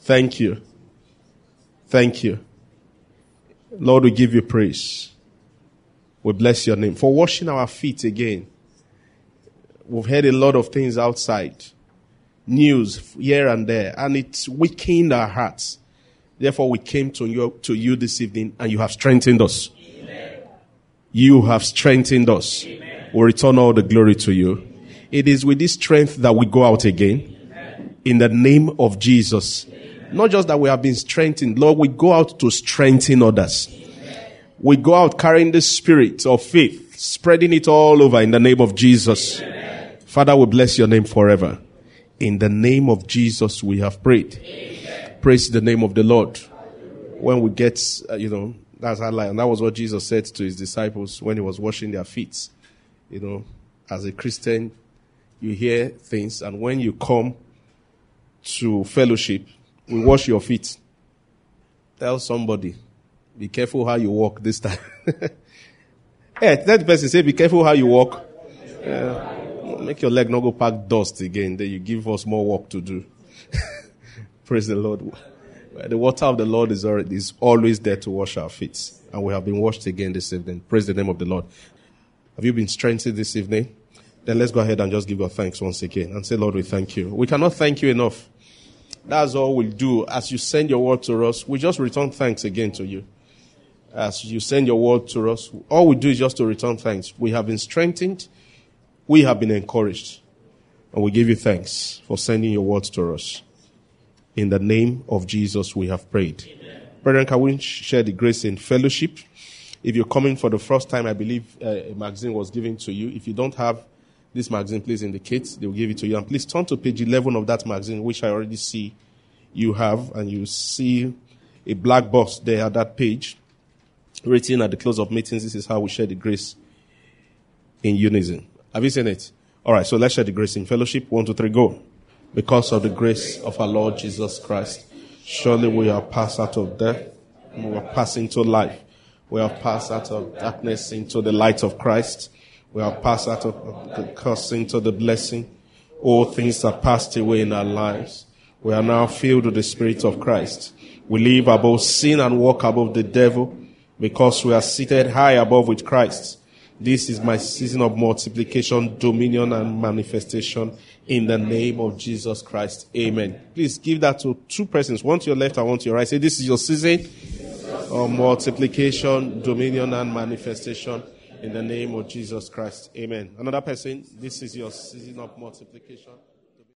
Thank you. Thank you. Lord, we give you praise. We bless your name for washing our feet again. We've heard a lot of things outside, news here and there, and it's weakened our hearts. Therefore, we came to you, to you this evening, and you have strengthened us. You have strengthened us. We return all the glory to you. It is with this strength that we go out again. In the name of Jesus. Not just that we have been strengthened, Lord, we go out to strengthen others. We go out carrying the spirit of faith, spreading it all over in the name of Jesus. Father, we bless your name forever. In the name of Jesus, we have prayed. Praise the name of the Lord. When we get, uh, you know, that's how and that was what Jesus said to his disciples when he was washing their feet. You know, as a Christian, you hear things, and when you come to fellowship, we wash your feet. Tell somebody, be careful how you walk this time. hey, the person, say, be careful how you walk. Uh, make your leg not go pack dust again. Then you give us more work to do. Praise the Lord. The water of the Lord is, already, is always there to wash our feet. And we have been washed again this evening. Praise the name of the Lord. Have you been strengthened this evening? Then let's go ahead and just give God thanks once again and say, Lord, we thank you. We cannot thank you enough. That's all we'll do. As you send your word to us, we just return thanks again to you. As you send your word to us, all we do is just to return thanks. We have been strengthened. We have been encouraged. And we give you thanks for sending your word to us. In the name of Jesus, we have prayed. Amen. Brethren, can we share the grace in fellowship? If you're coming for the first time, I believe uh, a magazine was given to you. If you don't have this magazine, please indicate. They will give it to you. And please turn to page 11 of that magazine, which I already see you have. And you see a black box there at that page, written at the close of meetings. This is how we share the grace in unison. Have you seen it? All right, so let's share the grace in fellowship. One, two, three, go because of the grace of our Lord Jesus Christ. Surely we are passed out of death we are passing to life. We are passed out of darkness into the light of Christ. We are passed out of the curse into the blessing. All things are passed away in our lives. We are now filled with the Spirit of Christ. We live above sin and walk above the devil because we are seated high above with Christ. This is my season of multiplication, dominion, and manifestation in the name of Jesus Christ. Amen. Please give that to two persons, one to your left and one to your right. Say, This is your season of multiplication, dominion, and manifestation in the name of Jesus Christ. Amen. Another person, this is your season of multiplication.